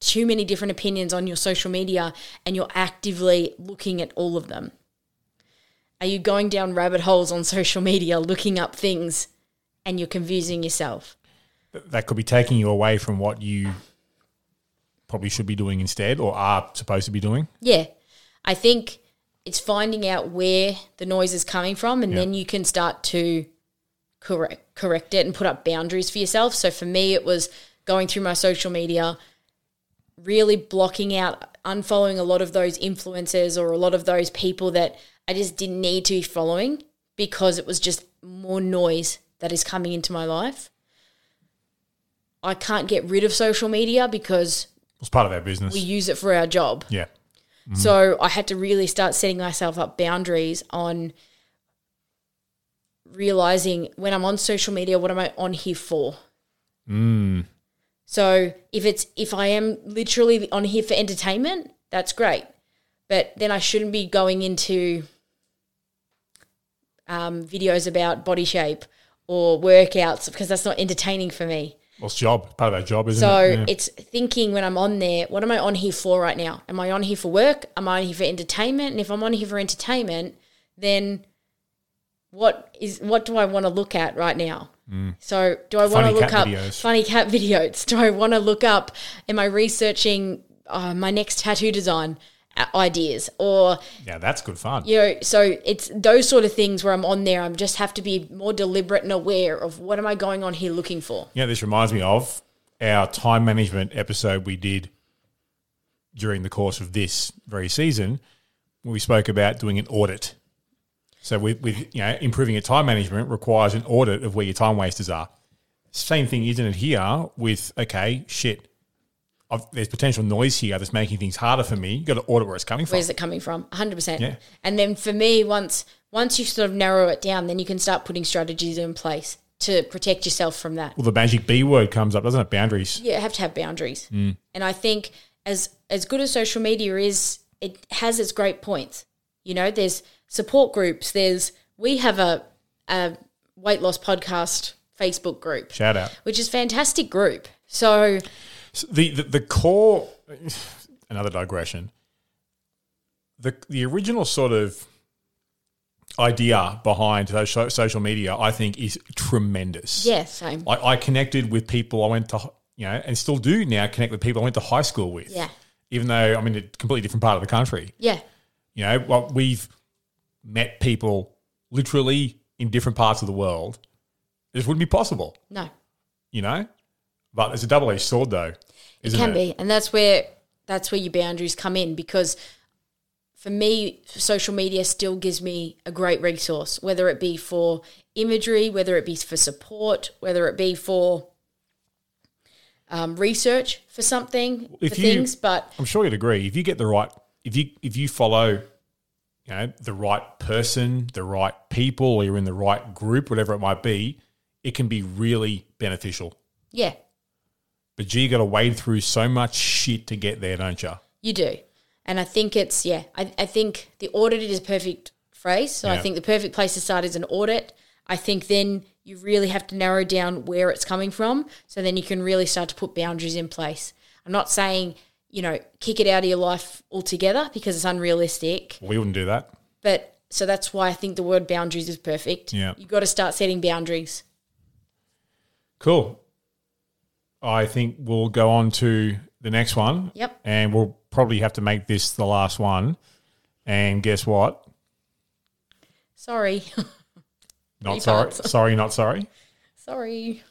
too many different opinions on your social media and you're actively looking at all of them? Are you going down rabbit holes on social media looking up things and you're confusing yourself? That could be taking you away from what you probably should be doing instead or are supposed to be doing. Yeah. I think it's finding out where the noise is coming from and Yeah. then you can start to correct correct it and put up boundaries for yourself. So for me it was going through my social media really blocking out unfollowing a lot of those influencers or a lot of those people that I just didn't need to be following because it was just more noise that is coming into my life. I can't get rid of social media because It's part of our business. we use it for our job. yeah. So I had to really start setting myself up boundaries on realizing when I'm on social media, what am I on here for? So if it's if I am literally on here for entertainment, that's great. But then I shouldn't be going into um, videos about body shape or workouts because that's not entertaining for me. Well, it's job. Part of our job, isn't So it? Yeah. it's thinking when I'm on there, what am I on here for right now? Am I on here for work? Am I on here for entertainment? And if I'm on here for entertainment, then what is what do I want to look at right now? So do I want to Mm. Look up videos. funny cat videos? Do I want to look up? Am I researching uh, my next tattoo design Uh, ideas or yeah, that's good fun. you know so it's those sort of things where i'm on there i just have to be more deliberate and aware of what am i going on here looking for Yeah, this reminds me of our time management episode we did during the course of this very season. We spoke about doing an audit. So with, with you know improving your time management requires an audit of where your time wasters are. Same thing, isn't it? Here with okay, shit. I've, there's potential noise here that's making things harder for me. You've got to audit where it's coming from. where's it coming from 100% Yeah. and then for me once once you sort of narrow it down then you can start putting strategies in place to protect yourself from that Well, the magic B word comes up, doesn't it? Boundaries. Yeah you have to have boundaries Mm. and i think as as good as social media is it has its great points you know there's support groups there's we have a, a weight loss podcast facebook group Shout out. which is fantastic group so So the, the the core another digression. The the original sort of idea behind social, social media i think is tremendous. Yeah same. I, I connected with people i went to you know and still do now connect with people i went to high school with. Yeah. even though i'm in a completely different part of the country. Yeah. You know well, we've met people literally in different parts of the world. This wouldn't be possible. No. You know but it's a double-edged sword though isn't can it be and that's where that's where your boundaries come in because for me social media still gives me a great resource whether it be for imagery whether it be for support whether it be for um, research for something If for you- things but I'm sure you'd agree. If you get the right, if you if you follow, you know, the right person, the right people, or you're in the right group, whatever it might be, it can be really beneficial. yeah But gee, you got to wade through so much shit to get there, don't you? you do. And i think it's yeah i, I think the audit is a perfect phrase. So i think the perfect place to start is an audit. I think then you really have to narrow down where it's coming from. So then you can really start to put boundaries in place. I'm not saying you know kick it out of your life altogether because it's unrealistic. We wouldn't do that. but so that's why i think the word boundaries is perfect. Yeah. you got to start setting boundaries. Cool. I think we'll go on to the next one. Yep. And we'll probably have to make this the last one. And guess what? sorry Not sorry. Sorry, not sorry. sorry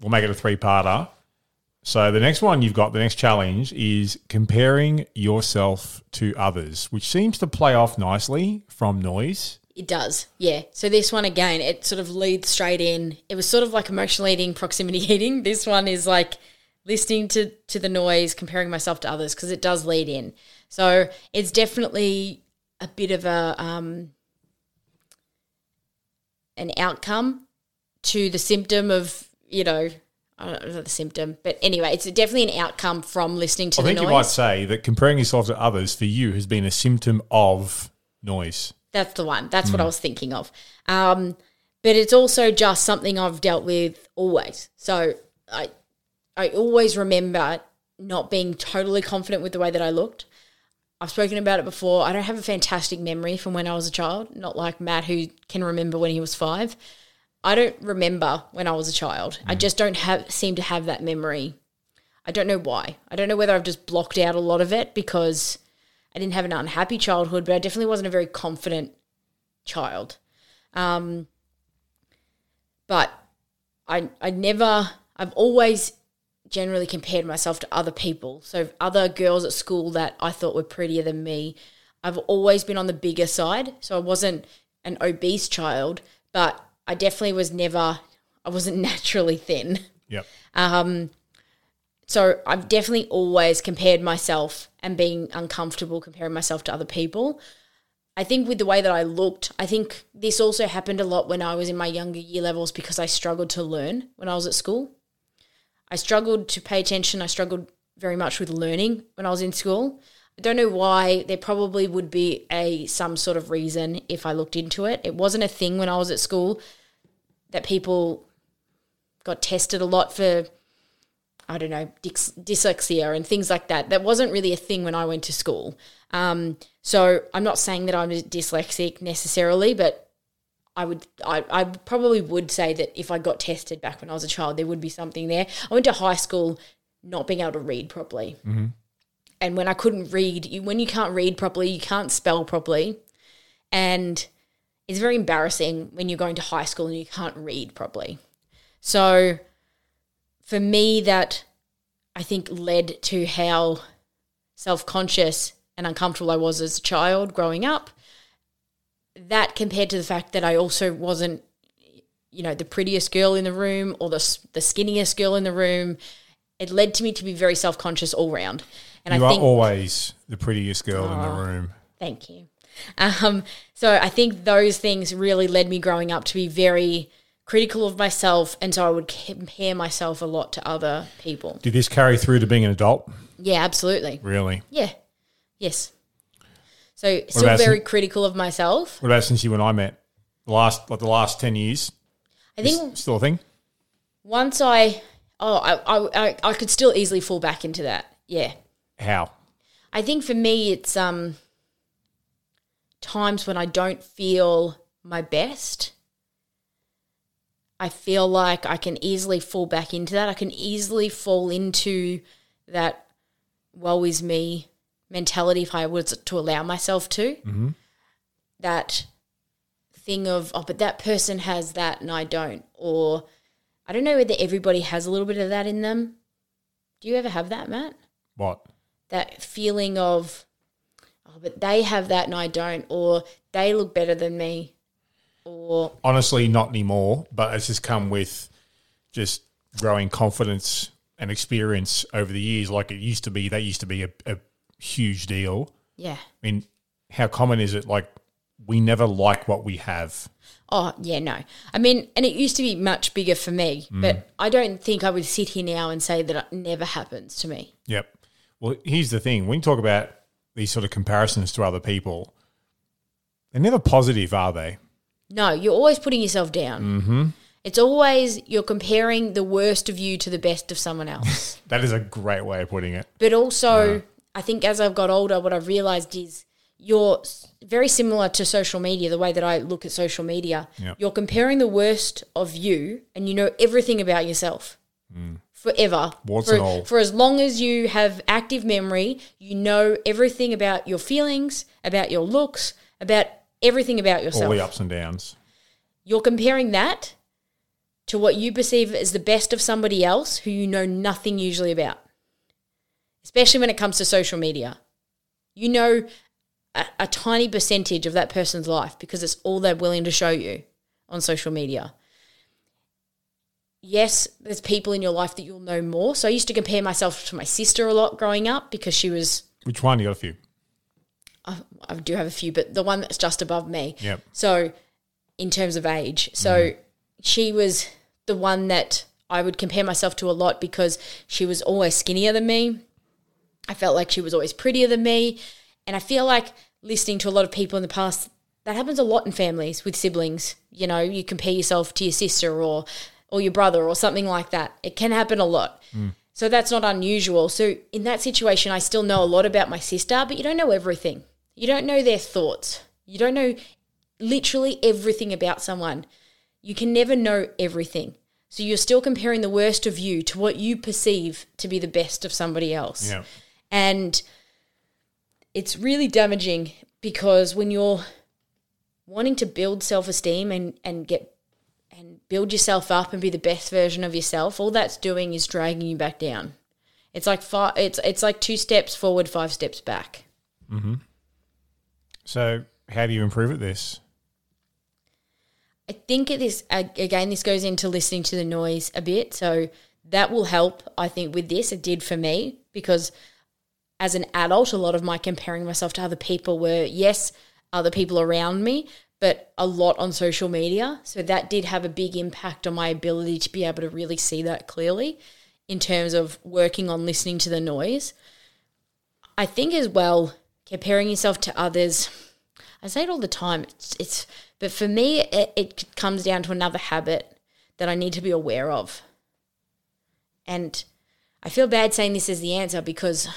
We'll make it a three parter. So the next one you've got, the next challenge is comparing yourself to others, which seems to play off nicely from noise. It does, yeah. So this one again, it sort of leads straight in. It was sort of like emotional eating, proximity eating. This one is like listening to to the noise, comparing myself to others because it does lead in. So it's definitely a bit of a um, an outcome to the symptom of you know I don't know the symptom, but anyway, it's definitely an outcome from listening to I the think noise. you might say that comparing yourself to others for you has been a symptom of noise. That's the one. That's what I was thinking of. Um, but it's also just something I've dealt with always. So I, I always remember not being totally confident with the way that I looked. I've spoken about it before. I don't have a fantastic memory from when I was a child, not like Matt, who can remember when he was five. I don't remember when I was a child. I just don't have seem to have that memory. I don't know why. I don't know whether I've just blocked out a lot of it because I didn't have an unhappy childhood, but I definitely wasn't a very confident child. Um, but I I never I've always generally compared myself to other people. So other girls at school that I thought were prettier than me. I've always been on the bigger side. So I wasn't an obese child, but I definitely was never I wasn't naturally thin. Yep. So I've definitely always compared myself and being uncomfortable comparing myself to other people. I think with the way that I looked, I think this also happened a lot when I was in my younger year levels because I struggled to learn when I was at school. I struggled to pay attention. I struggled very much with learning when I was in school. I don't know why. There probably would be a some sort of reason if I looked into it. It wasn't a thing when I was at school that people got tested a lot for I don't know, dys- dyslexia and things like that. That wasn't really a thing when I went to school. Um, so I'm not saying that I'm dyslexic necessarily, but I would, I, I probably would say that if I got tested back when I was a child, there would be something there. I went to high school not being able to read properly. And when I couldn't read, you, when you can't read properly, you can't spell properly. And it's very embarrassing when you're going to high school and you can't read properly. So for me, that I think led to how self conscious and uncomfortable I was as a child growing up. That compared to the fact that I also wasn't, you know, the prettiest girl in the room or the, the skinniest girl in the room, it led to me to be very self conscious all round. And you I are think always the prettiest girl in the room. Thank you. Um, so I think those things really led me growing up to be very critical of myself, and so I would compare myself a lot to other people. Did this carry through to being an adult? Yeah, absolutely. Really? Yeah, yes. So still very some- critical of myself. What about since you and I met? The last, like the last ten years, I think still a thing. once I, oh, I, I, I, I could still easily fall back into that. Yeah, How? I think for me, it's um times when I don't feel my best. I feel like I can easily fall back into that. I can easily fall into that woe is me mentality if I was to allow myself to. Mm-hmm. That thing of, oh, but that person has that and I don't. Or I don't know whether everybody has a little bit of that in them. Do you ever have that, Matt? What? that feeling of oh but they have that and I don't or they look better than me or Honestly, not anymore. But it's just come with just growing confidence and experience over the years. Like it used to be. That used to be a, a huge deal. yeah I mean, how common is it? Like we never like what we have. oh yeah no I mean and it used to be much bigger for me mm. but I don't think I would sit here now and say that it never happens to me Yep. Well, here's the thing: when you talk about these sort of comparisons to other people, they're never positive, are they? No you're always putting yourself down mm-hmm. it's always you're comparing the worst of you to the best of someone else That is a great way of putting it. But also, I think as I've got older, what I've realized is you're very similar to social media, the way that I look at social media. Yep. You're comparing the worst of you and you know everything about yourself forever. Warts for, and all. for as long as you have active memory, you know everything about your feelings, about your looks, about everything about yourself. All the ups and downs. You're comparing that to what you perceive as the best of somebody else who you know nothing usually about, especially when it comes to social media. You know a, a tiny percentage of that person's life because it's all they're willing to show you on social media. yes, there's people in your life that you'll know more. So I used to compare myself to my sister a lot growing up because she was Which one? You got a few. I, I do have a few, but the one that's just above me. Yep. So, in terms of age, so mm-hmm. she was the one that I would compare myself to a lot because she was always skinnier than me. I felt like she was always prettier than me. And I feel like listening to a lot of people in the past, that happens a lot in families with siblings. You know, you compare yourself to your sister or or your brother or something like that. It can happen a lot. Mm. So that's not unusual. So in that situation, I still know a lot about my sister, but you don't know everything. You don't know their thoughts. You don't know literally everything about someone. You can never know everything. So you're still comparing the worst of you to what you perceive to be the best of somebody else. Yeah. And it's really damaging because when you're wanting to build self esteem and, and get and build yourself up and be the best version of yourself, all that's doing is dragging you back down. It's like five, it's it's like two steps forward, five steps back. Mm-hmm. So, how do you improve at this? I think it is again. This goes into listening to the noise a bit, so that will help. I think with this, it did for me because as an adult, a lot of my comparing myself to other people were yes, other people around me, but a lot on social media. So that did have a big impact on my ability to be able to really see that clearly in terms of working on listening to the noise. I think as well, comparing yourself to others. I say it all the time. It's, it's but for me, it, it comes down to another habit that I need to be aware of. And I feel bad saying this is the answer because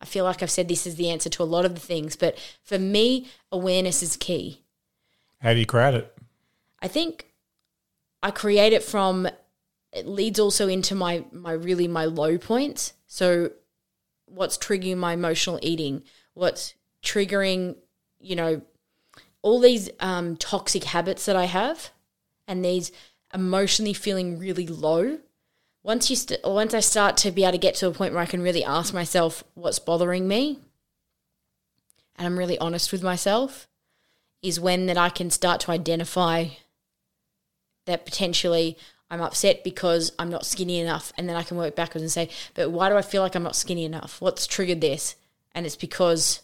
I feel like I've said this is the answer to a lot of the things. But for me, awareness is key. How do you create it? I think I create it from it leads also into my my really my low points. So what's triggering my emotional eating? What's triggering, you know, all these um, toxic habits that I have, and these emotionally feeling really low. Once you st- once I start to be able to get to a point where I can really ask myself what's bothering me, and I'm really honest with myself, is when that I can start to identify that potentially I'm upset because I'm not skinny enough, and then I can work backwards and say, but why do I feel like I'm not skinny enough? What's triggered this? And it's because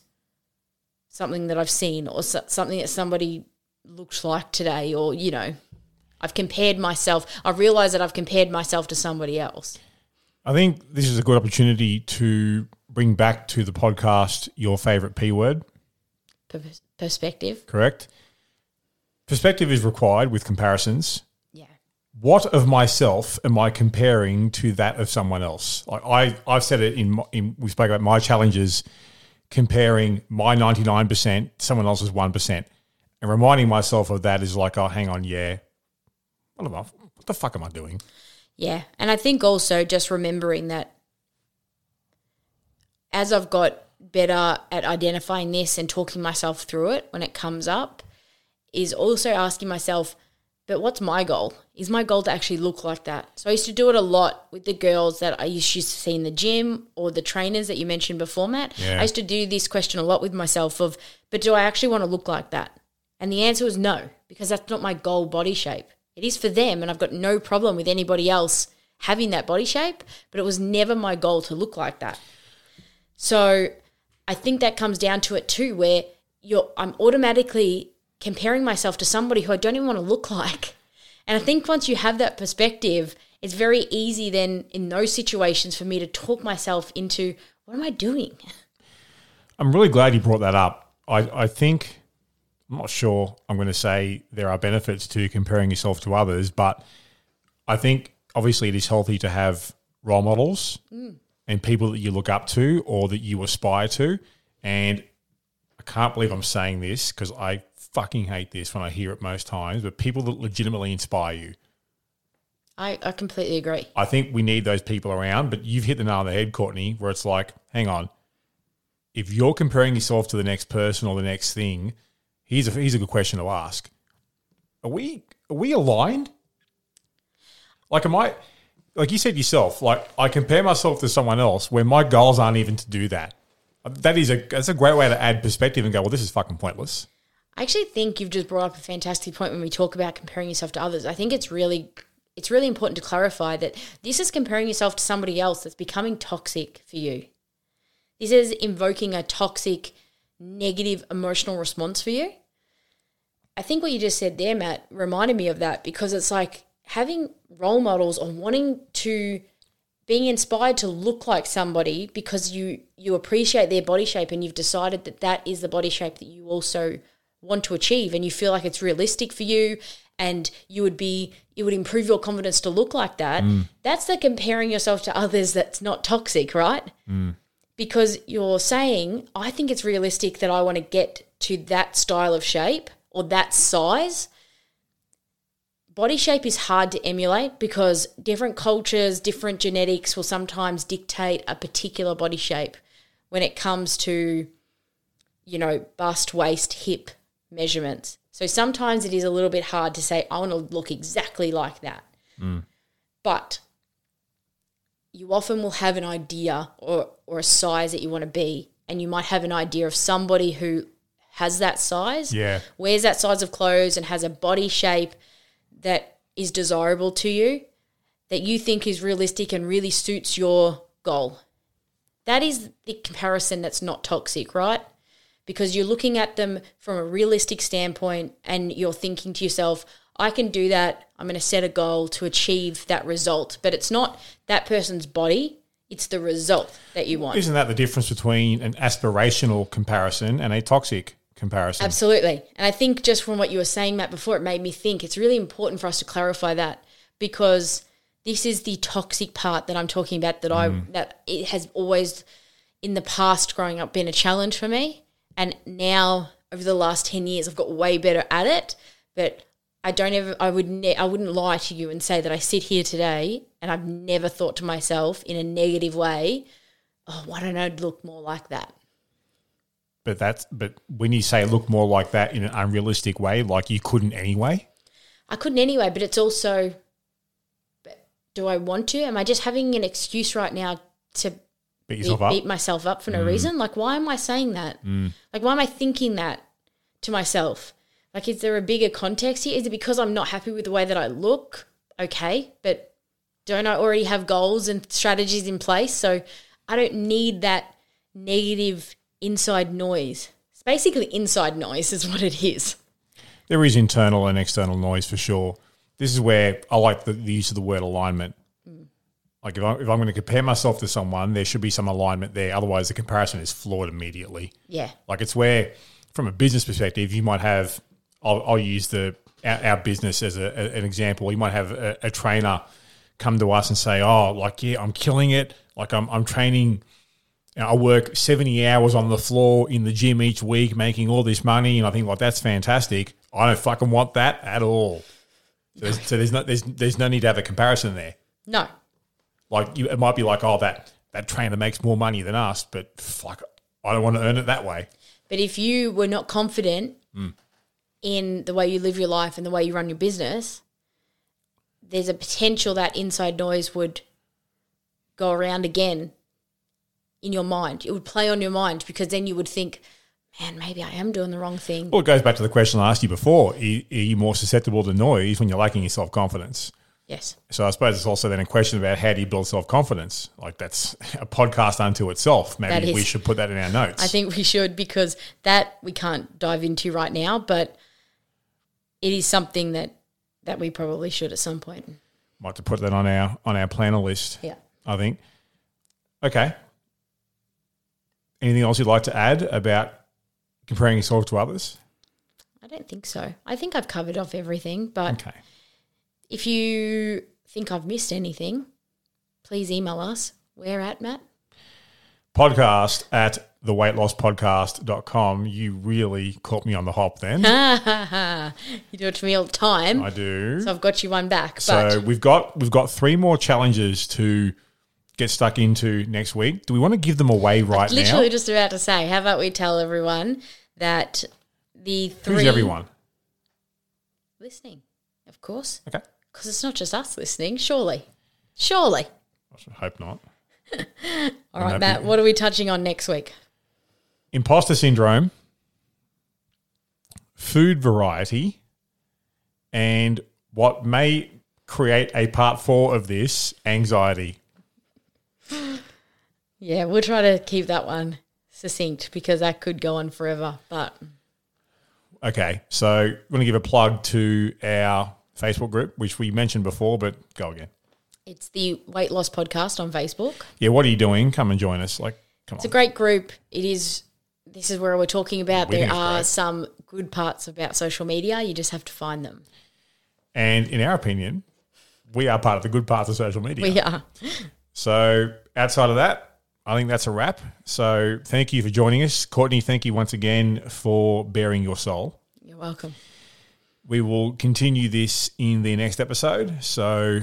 something that I've seen or so- something that somebody looked like today, or you know, I've compared myself. I realize that I've compared myself to somebody else. I think this is a good opportunity to bring back to the podcast your favorite P word, Per- perspective, correct? Perspective is required with comparisons. What of myself am I comparing to that of someone else? Like I, I've said it in, in we spoke about my challenges, comparing my ninety nine percent, someone else's one percent, and reminding myself of that is like, oh, hang on, yeah, what am I? What the fuck am I doing? Yeah. And I think also just remembering that as I've got better at identifying this and talking myself through it when it comes up, is also asking myself, but what's my goal? Is my goal to actually look like that? So I used to do it a lot with the girls that I used to see in the gym or the trainers that you mentioned before, Matt. Yeah. I used to do this question a lot with myself of, but do I actually want to look like that? And the answer was no, because that's not my goal body shape. It is for them, and I've got no problem with anybody else having that body shape, but it was never my goal to look like that. So I think that comes down to it too, where you're I'm automatically comparing myself to somebody who I don't even want to look like. And I think once you have that perspective, it's very easy then in those situations for me to talk myself into what am I doing? I'm really glad you brought that up. I, I think, I'm not sure I'm going to say there are benefits to comparing yourself to others, but I think obviously it is healthy to have role models mm. and people that you look up to or that you aspire to. And I can't believe I'm saying this because I fucking hate this when I hear it most times, but people that legitimately inspire you. I, I completely agree. I think we need those people around, but you've hit the nail on the head, Courtney, where it's like, hang on. If you're comparing yourself to the next person or the next thing, here's a, here's a good question to ask. Are we are we aligned? Like am I like you said yourself, like I compare myself to someone else where my goals aren't even to do that. That is a that's a great way to add perspective and go, well, this is fucking pointless. I actually think you've just brought up a fantastic point when we talk about comparing yourself to others. I think it's really it's really important to clarify that this is comparing yourself to somebody else that's becoming toxic for you. This is invoking a toxic, negative emotional response for you. I think what you just said there, Matt, reminded me of that because it's like having role models or wanting to being inspired to look like somebody because you you appreciate their body shape and you've decided that that is the body shape that you also want to achieve and you feel like it's realistic for you and you would be it would improve your confidence to look like that mm. that's the comparing yourself to others that's not toxic right? Mm. Because you're saying i think it's realistic that i want to get to that style of shape or that size. Body shape is hard to emulate because different cultures, different genetics will sometimes dictate a particular body shape when it comes to, you know, bust, waist, hip measurements. So sometimes it is a little bit hard to say, I want to look exactly like that. Mm. But you often will have an idea or, or a size that you want to be, and you might have an idea of somebody who has that size, Yeah. wears that size of clothes, and has a body shape that is desirable to you, that you think is realistic and really suits your goal. That is the comparison that's not toxic, right? Because you're looking at them from a realistic standpoint and you're thinking to yourself, I can do that. I'm going to set a goal to achieve that result. But it's not that person's body, it's the result that you want. Isn't that the difference between an aspirational comparison and a toxic comparison? Absolutely. And I think just from what you were saying, Matt, before, it made me think it's really important for us to clarify that because this is the toxic part that I'm talking about that I mm. that it has always in the past growing up been a challenge for me. And now over the last 10 years I've got way better at it. But I don't ever I would ne- I wouldn't lie to you and say that I sit here today and I've never thought to myself in a negative way, oh, why don't I look more like that? But that's but when you say look more like that in an unrealistic way, like you couldn't anyway. I couldn't anyway, but it's also, but do I want to? Am I just having an excuse right now to Beat beat, up. beat myself up for no mm. reason? Like, why am I saying that? Mm. Like, why am I thinking that to myself? Like, is there a bigger context here? Is it because I'm not happy with the way that I look? Okay, but don't I already have goals and strategies in place? So I don't need that negative inside noise. It's basically inside noise, is what it is. There is internal and external noise for sure. This is where I like the, the use of the word alignment. Like if, I, if I'm going to compare myself to someone, there should be some alignment there. Otherwise, the comparison is flawed immediately. Yeah. Like it's where, from a business perspective, you might have. I'll, I'll use the our, our business as a, a- an example. You might have a, a trainer come to us and say, "Oh, like yeah, I'm killing it. Like I'm I'm training. you know, I work 70 hours on the floor in the gym each week, making all this money, and I think like that's fantastic. I don't fucking want that at all. So there's, so there's no there's there's no need to have a comparison there. No. Like you, it might be like, oh, that that trainer makes more money than us, but fuck, I don't want to earn it that way. But if you were not confident mm. in the way you live your life and the way you run your business, there's a potential that inside noise would go around again in your mind. It would play on your mind because then you would think, man, maybe I am doing the wrong thing. Well, it goes back to the question I asked you before: Are you, more susceptible to noise when you're lacking your self confidence? Yes. So I suppose it's also then a question about how do you build self confidence. Like that's a podcast unto itself. Maybe we should put that in our notes. I think we should because that we can't dive into right now, but it is something that that we probably should at some point. might to put that on our on our planner list. Yeah. I think. Okay. Anything else you'd like to add about comparing yourself to others? I don't think so. I think I've covered off everything, but Okay. If you think I've missed anything, please email us. Where at, Matt? Podcast at theweightlosspodcast.com. You really caught me on the hop then. you do it to me all the time. I do. So I've got you one back. So we've got we've got three more challenges to get stuck into next week. Do we want to give them away right literally now? Literally just about to say, how about we tell everyone that the three Who's everyone? listening, of course, Okay. Because it's not just us listening. Surely, surely. I should hope not. All right, Matt. What are we touching on next week? Imposter syndrome, food variety, and what may create a part four of this anxiety. Yeah, we'll try to keep that one succinct because that could go on forever. But Okay, so I'm going to give a plug to our Facebook group, which we mentioned before, but go again. it's the Weight Loss Podcast on Facebook. Yeah, what are you doing? Come and join us. Like, come on. It's a great group. It is. This is where we're talking about. We there are great. some good parts about social media. You just have to find them. And in our opinion, we are part of the good parts of social media. We are. So outside of that, I think that's a wrap. So thank you for joining us. Courtney, thank you once again for bearing your soul. You're welcome. We will continue this in the next episode. So,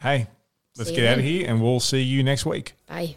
hey, let's get out of here and we'll see you next week. Bye.